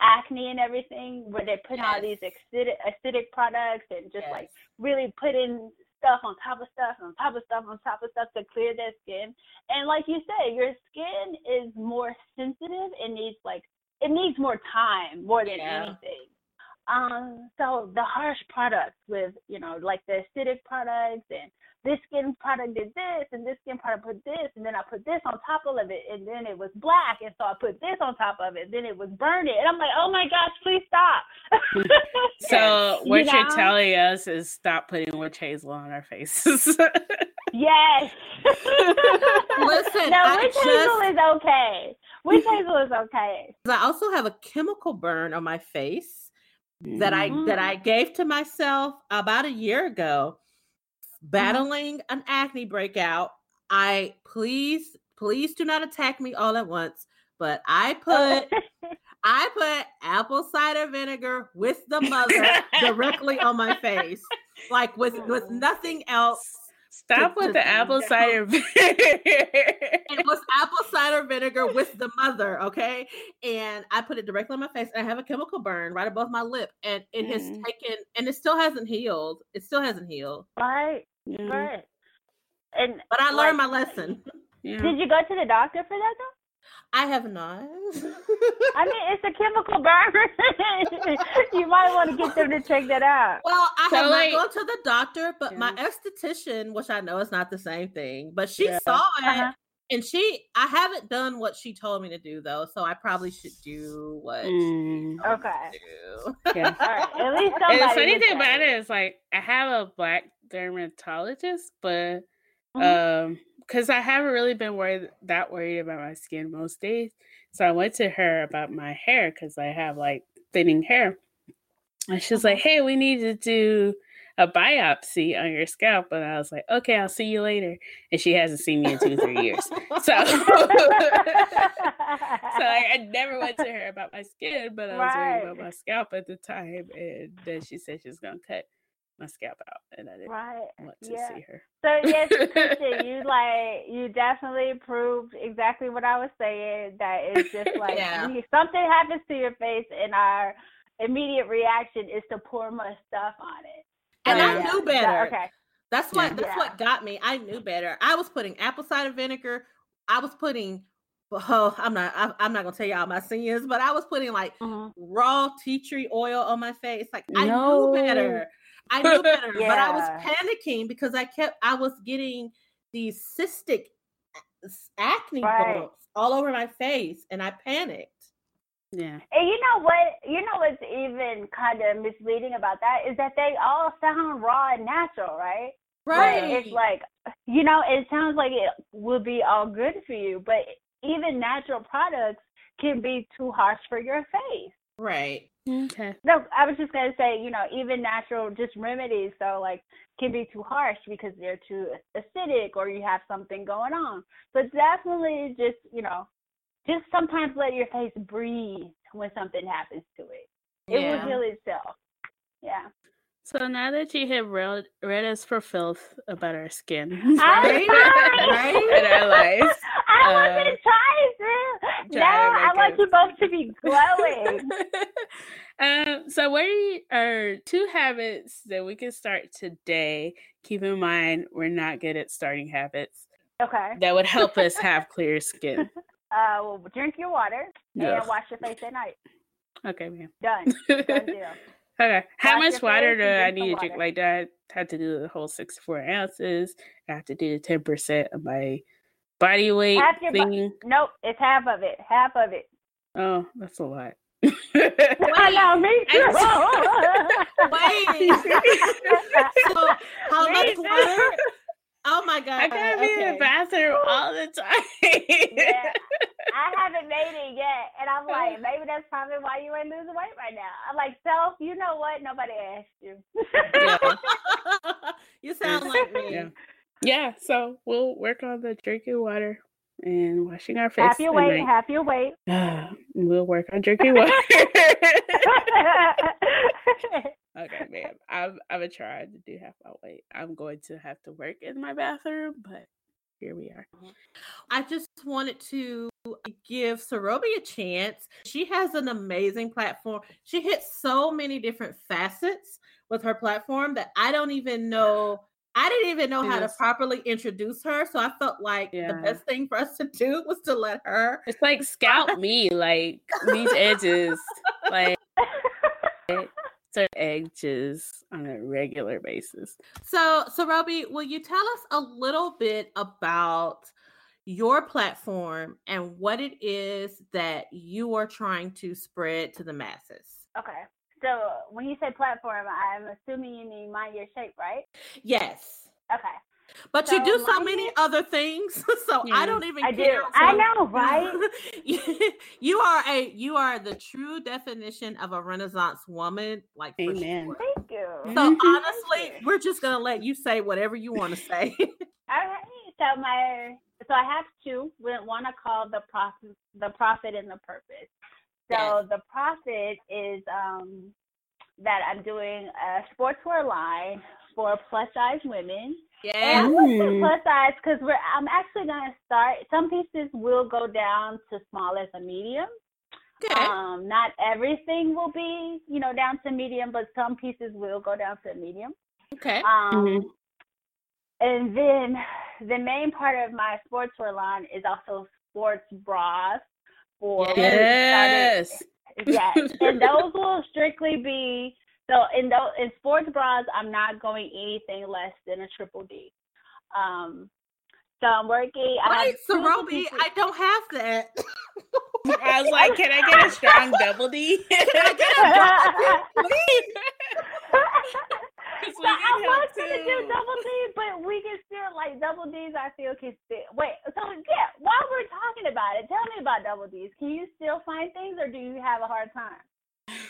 acne and everything, where they put on these acidic acidic products and just like really put in stuff on top of stuff on top of stuff on top of stuff to clear their skin. And like you said, your skin is more sensitive. It needs like it needs more time more than Yeah. anything. Um, so the harsh products with, you know, like the acidic products and this skin product did this and this skin product put this and then I put this on top of it and then it was black and so I put this on top of it, then it was burning. And I'm like, oh my gosh, please stop. So You what you're know? telling us is stop putting witch hazel on our faces. Yes. Listen, no, witch just- hazel is okay. Witch hazel is okay. I also have a chemical burn on my face that I that Mm. I gave to myself about a year ago, battling an acne breakout. I please, please do not attack me all at once. But I put I put apple cider vinegar with the mother directly on my face, like with with Mm. nothing else. Stop to- with the apple cider. It was apple cider vinegar with the mother, okay? And I put it directly on my face, and I have a chemical burn right above my lip, and it has Mm. taken, and it still hasn't healed. It still hasn't healed, right, Yeah, right. And but I learned like, my lesson. yeah. Did you go to the doctor for that though? I have not. I mean, it's a chemical burn. you might want to get them to check that out. Well, I So, have like- not gone to the doctor, but my esthetician, which I know is not the same thing, but she Yeah. saw it Uh-huh. and she I haven't done what she told me to do though, so I probably should do what she Mm, me Okay. to do. yeah. All right. At least And the funny thing about it is like I have a black dermatologist, but Mhm. um because I haven't really been worried that worried about my skin most days. So I went to her about my hair because I have like thinning hair. And she's like, Hey, we need to do a biopsy on your scalp. And I was like, Okay, I'll see you later. And she hasn't seen me in two, three years. So so like, I never went to her about my skin, but I was worried about my scalp at the time. And then she said she was gonna cut my scalp out, and I didn't right. want to Yeah. see her. So yes, Christian, you like you definitely proved exactly what I was saying. That it's just like Yeah. something happens to your face, and our immediate reaction is to pour more stuff on it. And I yeah. knew So, better. okay. That's what Yeah. that's Yeah. what got me. I knew better. I was putting apple cider vinegar. I was putting oh, I'm not I, I'm not gonna tell y'all my sins, but I was putting like Mhm. raw tea tree oil on my face. Like I No. knew better. I knew better, but I was panicking because I kept I was getting these cystic uh, acne Right. bumps all over my face, and I panicked. Yeah. And you know what? You know what's even kind of misleading about that is that they all sound raw and natural, right? Like, it's like you know, it sounds like it will be all good for you, but even natural products can be too harsh for your face. Right. Okay. No, I was just gonna say, you know, even natural just remedies, so like can be too harsh because they're too acidic or you have something going on. But definitely just, you know, just sometimes let your face breathe when something happens to it. It Yeah. will heal itself. Yeah. So now that you have read, read us for filth about our skin I'm Right? sorry. Right? and our lives, I wasn't trying to. No, I want it- you both to be glowing. um, so what are, two habits that we can start today? Keep in mind, we're not good at starting habits okay. that would help us have clear skin. Uh, well, drink your water Yeah. and wash your face at night. Okay, ma'am. Done. Done okay. How Wash much water do I need to drink? water. Like, do I have to do the whole 64 ounces? I have to do the 10% of my body weight Half your bu- thing? Nope, it's half of it. Half of it. oh, that's a lot. I know, me Wait. so how Me much too. water? Oh my god! I gotta be in the bathroom all the time. yeah, I haven't made it yet, and I'm like, maybe that's probably why you ain't losing weight right now. I'm like, self, you know what? Nobody asked you. you sound like me. Yeah. Yeah, so we'll work on the drinking water and washing our face. half your at weight, half your weight. we'll work on drinking water. okay, ma'am. I'm I'm gonna try to do half my weight. I'm going to have to work in my bathroom, but here we are. Mm-hmm. I just wanted to give Sarobi a chance. She has an amazing platform. She hits so many different facets with her platform that I don't even know. I didn't even know how to properly introduce her. So I felt like the best thing for us to do was to let her. It's like scout me, like these edges, like certain edges on a regular basis. So, Sarobi, will you tell us a little bit about your platform and what it is that you are trying to spread to the masses? okay. So when you say platform, I'm assuming you mean mind your shape, right? Yes. Okay. But you do so many Your- other things, so I don't even I do. care. I So- know, right? you are a you are the true definition of a Renaissance woman, like for Amen. sure. Thank you. So Mhm. honestly, you. we're just gonna let you say whatever you want to say. All right. So my so I have two. We One I call the profit, the profit and the purpose. So Yes. the profit is um that I'm doing a sportswear line for plus size women. Yeah. I went to Mm. plus size because we're I'm actually gonna start. Some pieces will go down to small as a medium. Okay. Um, not everything will be, you know, down to medium, but some pieces will go down to medium. Okay. Um, Mhm. and then the main part of my sportswear line is also sports bras for Yes. Yes, and those will strictly be so in those in sports bras. I'm not going anything less than a triple D. Um, so I'm working. I have Wait, two Sarobi, I don't have that. I was like, can I get a strong double D? So we I need was gonna do double D, but we can still like double D's. I feel can still wait. So yeah, while we're talking about it, tell me about double D's. Can you still find things, or do you have a hard time?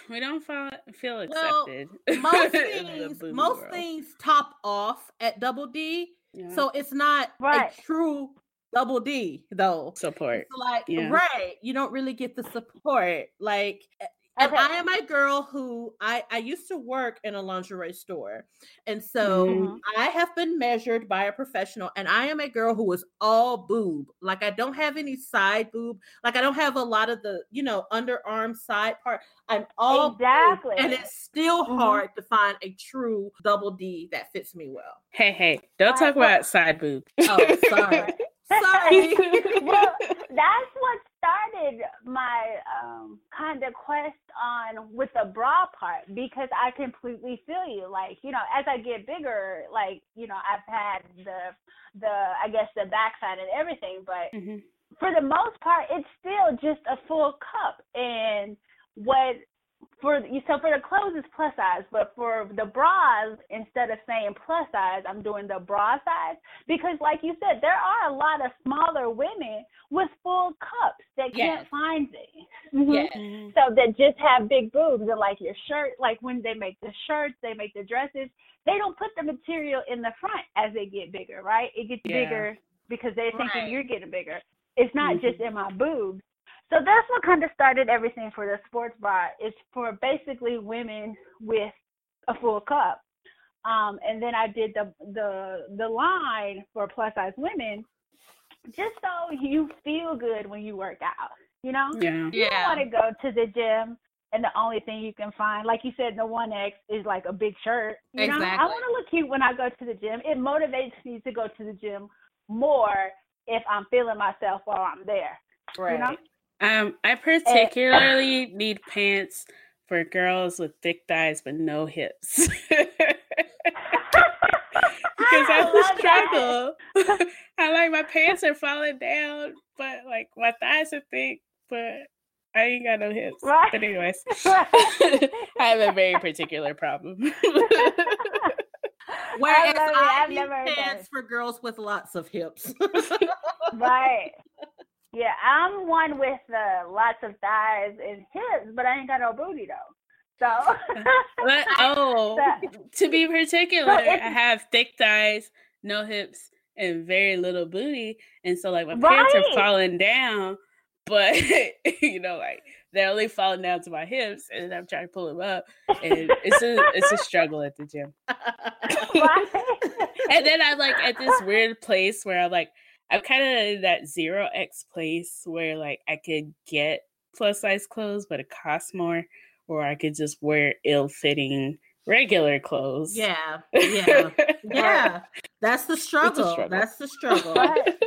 we don't feel, feel Well, accepted. most things, most world. things top off at double D, Yeah. so it's not Right. a true double D though. support. It's like Yeah. right, you don't really get the support. Like eh, And Okay. I am a girl who I, I used to work in a lingerie store. And so Mhm. I have been measured by a professional, and I am a girl who is all boob. Like I don't have any side boob. Like I don't have a lot of the, you know, underarm side part. I'm all boob, Exactly. and it's still Mhm. hard to find a true double D that fits me well. Hey, hey, don't Uh, talk about side boob. Oh, sorry. Sorry. well, that's what started my um, kind of quest on with the bra part because I completely feel you. Like you know, as I get bigger, like you know, I've had the the I guess the backside and everything, but Mhm. for the most part, it's still just a full cup. And what for you, so for the clothes is plus size, but for the bras, instead of saying plus size, I'm doing the bra size because, like you said, there are a lot of smaller women with full cups that can't Yes. find things. Mhm. Yes. Mhm. So that just have big boobs and like your shirt, like when they make the shirts, they make the dresses, they don't put the material in the front as they get bigger, right? It gets Yeah. bigger because they're thinking Right. you're getting bigger. It's not Mhm. just in my boobs. So that's what kind of started everything for the sports bra. It's for basically women with a full cup. Um, and then I did the the the line for plus size women, just so you feel good when you work out. You know, Yeah. you don't Yeah. want to go to the gym and the only thing you can find, like you said, the one X is like a big shirt. You know, I want to look cute when I go to the gym. It motivates me to go to the gym more if I'm feeling myself while I'm there. Right. You know? Um, I particularly need pants for girls with thick thighs but no hips. because I that's love struggle. I like my pants are falling down, but like my thighs are thick, but I ain't got no hips. Right. But anyways, Right. I have a very particular problem. Whereas love it. I I've need never pants for girls with lots of hips. right. Yeah, I'm one with uh, lots of thighs and hips, but I ain't got no booty though. So. But, oh, So- to be particular, I have thick thighs, no hips, and very little booty, and so like my pants are falling down, but you know, like they're only falling down to my hips, and I'm trying to pull them up, and it's a it's a struggle at the gym. right. And then I'm like at this weird place where I'm like I'm kind of in that zero X place where like I could get plus size clothes, but it costs more, or I could just wear ill fitting regular clothes. yeah, yeah, yeah. That's the struggle. struggle. That's the struggle. Right.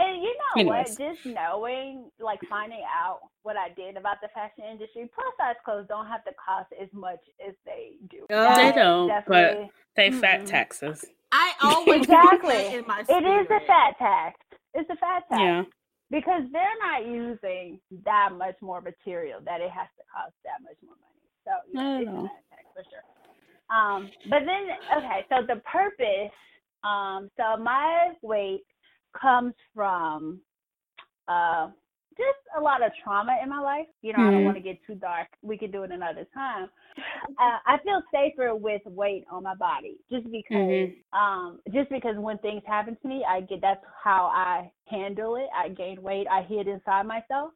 And you know Anyways. what? Just knowing, like finding out what I did about the fashion industry, plus size clothes don't have to cost as much as they do. Oh. They don't, but they fat Mhm. taxes. I always Exactly. in my it is a fat tax. It's a fat tax. Yeah. because they're not using that much more material that it has to cost that much more money. So yeah, it's a fat tax for sure. Um, but then okay, so the purpose, um, so my weight comes from uh just a lot of trauma in my life. You know, I don't Mhm. want to get too dark. We could do it another time. Uh, I feel safer with weight on my body just because Mhm. um just because when things happen to me i get that's how i handle it i gain weight i hid inside myself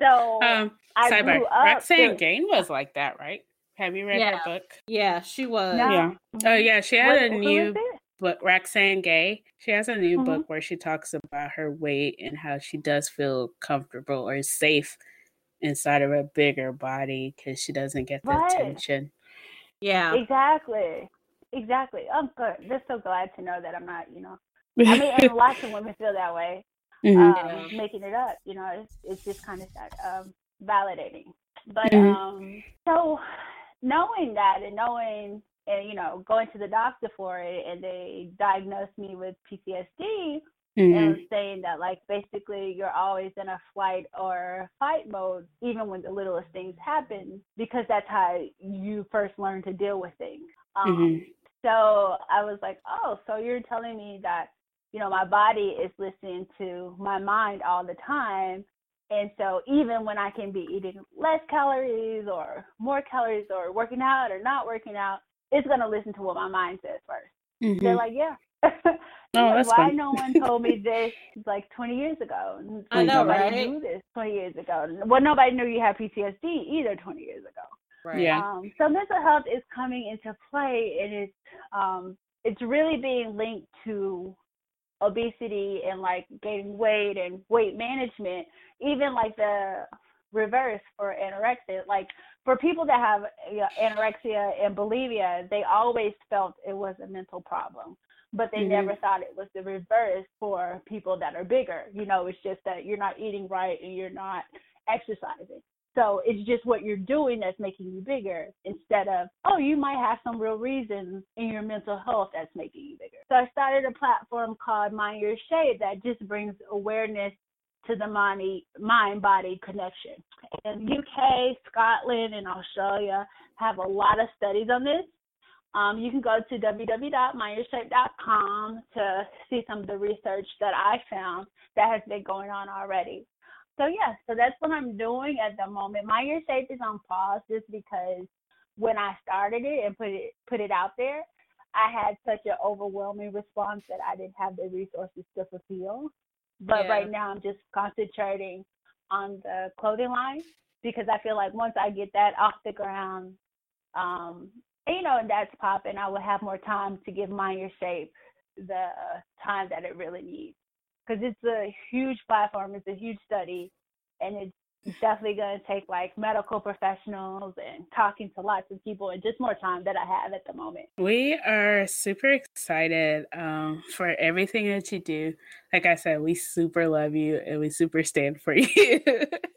so Um, i sidebar. grew up Roxane to- Gain was like that, right? Have you read Yeah. her book? Yeah, she was. No. Yeah. Oh yeah, she had What- a new it? book. Roxane Gay. She has a new Mhm. book where she talks about her weight and how she does feel comfortable or safe inside of a bigger body because she doesn't get the Right. attention. Yeah. exactly exactly i'm good just so glad to know that i'm not you know i mean and lots of women feel that way Mhm. um, making it up. You know, it's, it's just kind of um, validating. But Mhm. um, so knowing that and knowing and you know going to the doctor for it, and they diagnosed me with PTSD Mhm. and saying that like basically you're always in a flight or fight mode even when the littlest things happen because that's how you first learn to deal with things. Um, Mhm. so I was like, oh, so you're telling me that, you know, my body is listening to my mind all the time. And so even when I can be eating less calories or more calories or working out or not working out, it's going to listen to what my mind says first. They're Mhm. like, yeah, Oh, that's why fun. no one told me this like 20 years ago? And I know, nobody right? knew this 20 years ago. Well, nobody knew you had PTSD either 20 years ago. Right. Yeah. Um, so mental health is coming into play, and it's um, it's really being linked to obesity and like gaining weight and weight management. Even like the reverse for anorexia, like for people that have uh, anorexia and bulimia, they always felt it was a mental problem, but they Mhm. never thought it was the reverse for people that are bigger. You know, it's just that you're not eating right and you're not exercising. So it's just what you're doing that's making you bigger instead of, oh, you might have some real reasons in your mental health that's making you bigger. So I started a platform called Mind Your Shape that just brings awareness to the mind mind body connection. And UK, Scotland, and Australia have a lot of studies on this. Um, you can go to www.mindyourshape.com to see some of the research that I found that has been going on already. So yeah, so that's what I'm doing at the moment. Mind Your Shape is on pause just because when I started it and put it put it out there, I had such an overwhelming response that I didn't have the resources to fulfill. But Yeah. right now I'm just concentrating on the clothing line because I feel like once I get that off the ground, um, you know, and that's popping, I will have more time to give Mind Your Shape the time that it really needs. Because it's a huge platform, it's a huge study, and it's definitely going to take like medical professionals and talking to lots of people and just more time that I have at the moment. We are super excited um, for everything that you do. Like I said, we super love you and we super stand for you.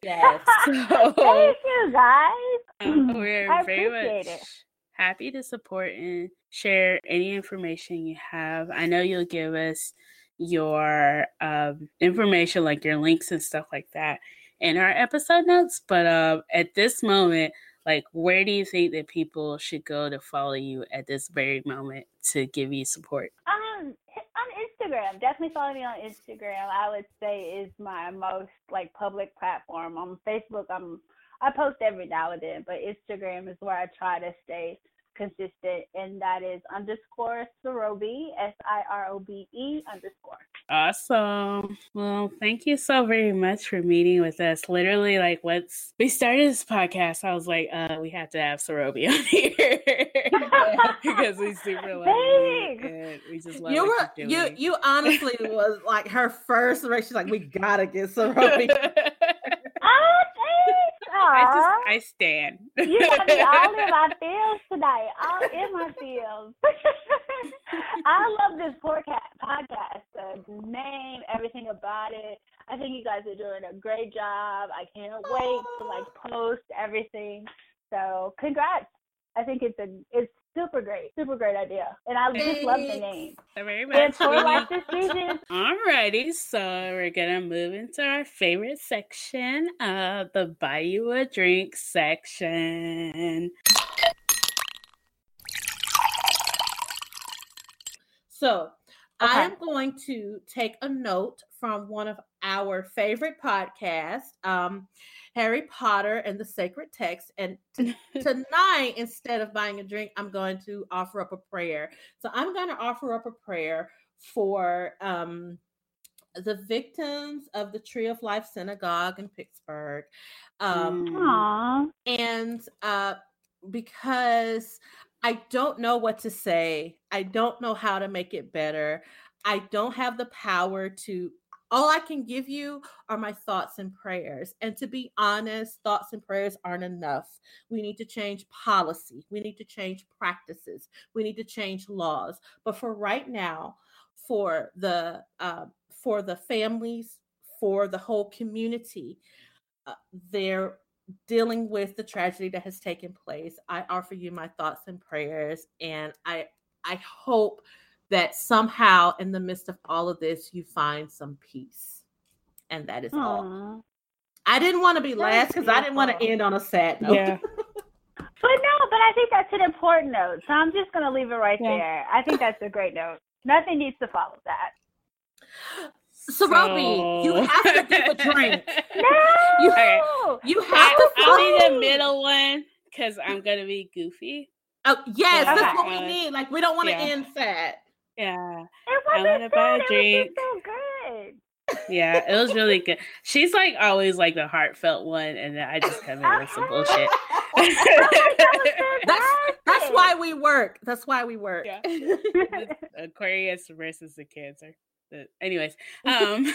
Yes. so Thank you guys. um, we're I very appreciate much it. Happy to support and share any information you have. I know you'll give us your um, information, like your links and stuff like that, in our episode notes. But uh, at this moment, like, where do you think that people should go to follow you at this very moment to give you support? Um, on Instagram, definitely follow me on Instagram. I would say is my most like public platform. On Facebook, I'm I post every now and then, but Instagram is where I try to stay consistent, and that is underscore Sarobi S I R O B E underscore. Awesome. Well, thank you so very much for meeting with us. Literally, like, once we started this podcast, I was like, uh, we have to have Sarobi on here because we super love you Thanks. we just love You were you're you you honestly was like her first race. She's like, we gotta get Sarobi. I just I stand. You got me all in my feels tonight. All in my feels. I love this podcast. Podcast, the name, everything about it. I think you guys are doing a great job. I can't wait to like post everything. So congrats. I think it's a it's super great, super great idea, and I just love the Thanks. name. So very much. for We life decisions. Alrighty, so we're gonna move into our favorite section of the buy you a drink section. So Okay. I'm going to take a note from one of our favorite podcasts, um, Harry Potter and the Sacred Text. And t- tonight, instead of buying a drink, I'm going to offer up a prayer. So I'm going to offer up a prayer for um, the victims of the Tree of Life Synagogue in Pittsburgh. Um. And uh, because I don't know what to say, I don't know how to make it better. I don't have the power to. All I can give you are my thoughts and prayers. And to be honest, thoughts and prayers aren't enough. We need to change policy. We need to change practices. We need to change laws. But for right now, for the uh, for the families, for the whole community, uh, they're dealing with the tragedy that has taken place i offer you my thoughts and prayers and i i hope that somehow in the midst of all of this you find some peace and that is all i didn't want to be That's last because i didn't want to end on a sad note Yeah. But no, but I think that's an important note. So I'm just gonna leave it right Yeah. there. I think that's a great note. Nothing needs to follow that. so Roby, you have to give a drink No. You- Okay. you have I, to I'll be follow- the middle one because I'm gonna be goofy. oh yes Okay. that's what we need like we don't want to yeah. end sad Yeah. It I wasn't wanna buy a sad, It was drink. so good. Yeah, it was really good. She's like always like the heartfelt one, and then I just come in with some bullshit. That's that's why we work. That's why we work. Yeah. Aquarius versus the Cancer. The- Anyways, um,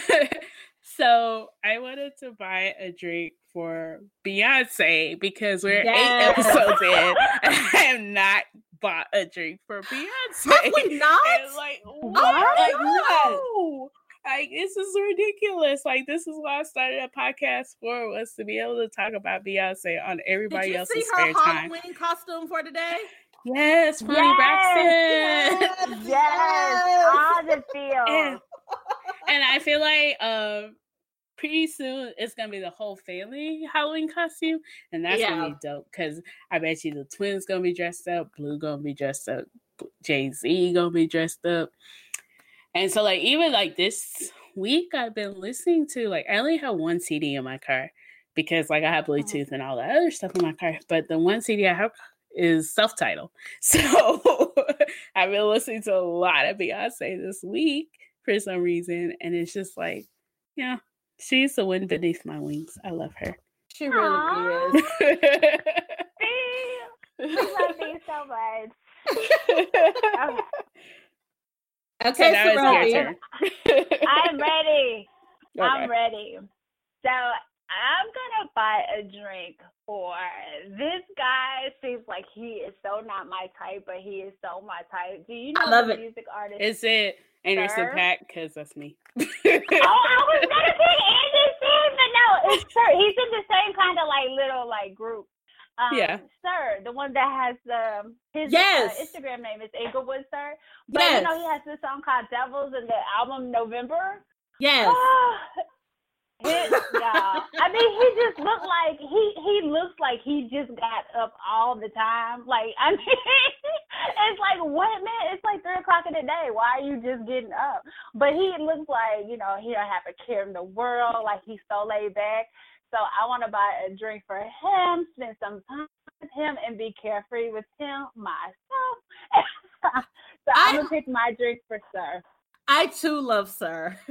so I wanted to buy a drink for Beyonce because we're Yes. eight episodes in, I am not bought a drink for Beyonce. Have we not? And like, what? my Like, God. no. Like this is ridiculous. Like this is why I started a podcast for was to be able to talk about Beyonce on Did everybody you else's see spare her time. Halloween costume for today? Yes, Toni Yes, Braxton. Yes, all the feels. and, and I feel like um pretty soon it's gonna be the whole family Halloween costume, and that's gonna be dope because I bet you the twins gonna be dressed up, Blue gonna be dressed up, Jay Z gonna be dressed up, and so like even like this week I've been listening to like I only have one CD in my car because like I have uh-huh. Bluetooth and all that other stuff in my car, but the one CD I have is self-titled. So I've been listening to a lot of Beyonce this week for some reason, and it's just like, yeah, she's the wind beneath my wings. I love her. She Aw. really is. See? We love you so much. Okay. so Okay, now it's Soraya. your turn. I'm ready. Okay. I'm ready. So I'm gonna buy a drink for this guy. Seems like he is so not my type, but he is so my type. Do you know I love the it. music artist? Is it Anderson Sir? Paak? Because that's me. oh, I was gonna pick Anderson, but no, it's Sir. He's in the same kind of like little like group. Um, Yeah. Sir, the one that has the his Yes. uh, Instagram name is Inglewood Sir. But Yes. you know he has this song called Devils and the album November. Yes. Y'all. I mean, he just looked like he he looks like he just got up all the time. Like I mean, it's like what man? It's like three o'clock in the day. Why are you just getting up? But he looks like you know he don't have a care in the world. Like he's so laid back. So I want to buy a drink for him, spend some time with him, and be carefree with him myself. so I- I'm gonna pick my drink for Sir. I too love Sir.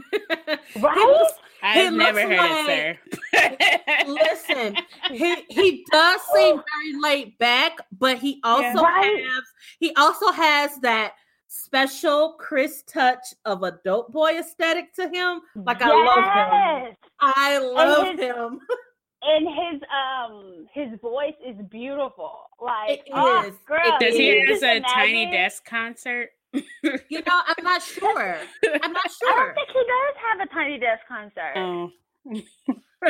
He Right? I've He never looks heard it, sir. Listen, he he does seem very laid back, but he also Right. has he also has that special Chris touch of a dope boy aesthetic to him. Like I love him. I love his- him. and his um his voice is beautiful. Like It oh, is. girl, It Does he can you have just a tiny desk concert? You know, I'm not sure. I'm not sure. I don't think he does have a tiny desk concert. Oh,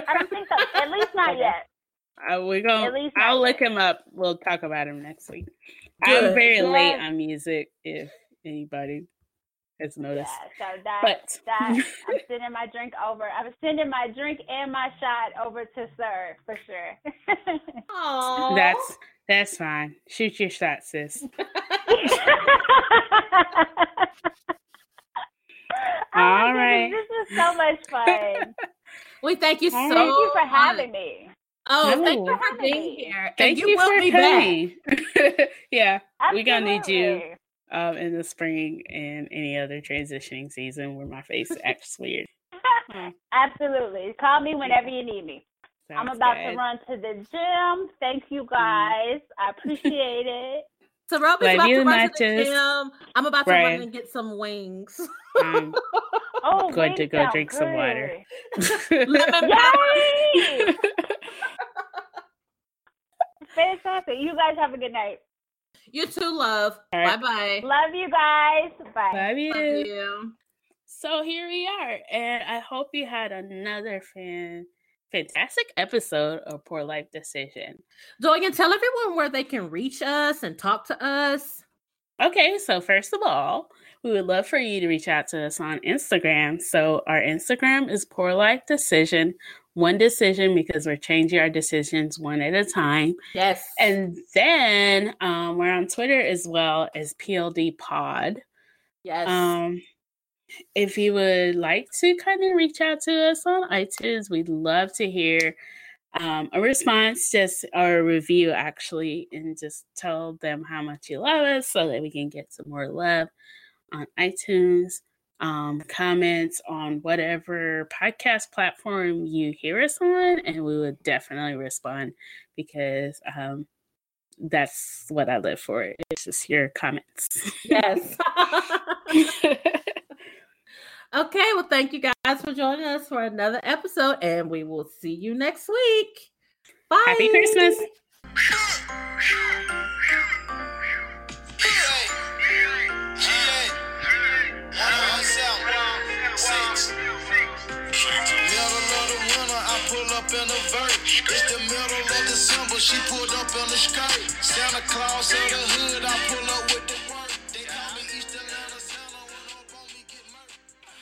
I don't think so. At least not Okay. yet. uh, we're gonna. At least I'll not look him up. We'll talk about him next week. Good. I'm very late on music. If anybody has Yeah. noticed, So that but that I'm sending my drink over. I'm sending my drink and my shot over to Sir for sure. Aw. that's that's fine. Shoot your shot, sis. Oh my goodness. This is so much fun. we thank you so Thank you for much. having me. Oh, thank you for being here. Thank and you, will for be back. coming. yeah, We gonna need you. Um, in the spring and any other transitioning season where my face acts weird. Oh, Absolutely. Call me whenever you need me. I'm about good. To run to the gym. Thank you guys. I appreciate it. So Roby's Love about to you, run to the gym. I'm about to Right. run and get some wings. Um, Oh, Going to go sound drink some water. good. Lemon Yay! Fantastic. You guys have a good night. You too, love. All right. Bye bye. Love you guys. Bye. Love you. Love you. So here we are, and I hope you had another fan fantastic episode of Poor Life Decision. Dorian, tell everyone where they can reach us and talk to us. Okay, so first of all, we would love for you to reach out to us on Instagram. So our Instagram is Poor Life Decision, one decision because we're changing our decisions one at a time. Yes. And then um, we're on Twitter as well as PLD Pod. yes. Um, if you would like to kind of reach out to us on iTunes, we'd love to hear um, a response, just or a review actually, and just tell them how much you love us so that we can get some more love on iTunes, um, comments on whatever podcast platform you hear us on, and we would definitely respond because um, that's what I live for. It's just your comments. Yes. okay, well, thank you guys for joining us for another episode, and we will see you next week. Bye. Happy Christmas. She pulled up on the skirt. Santa Claus of the hood, I pull up with the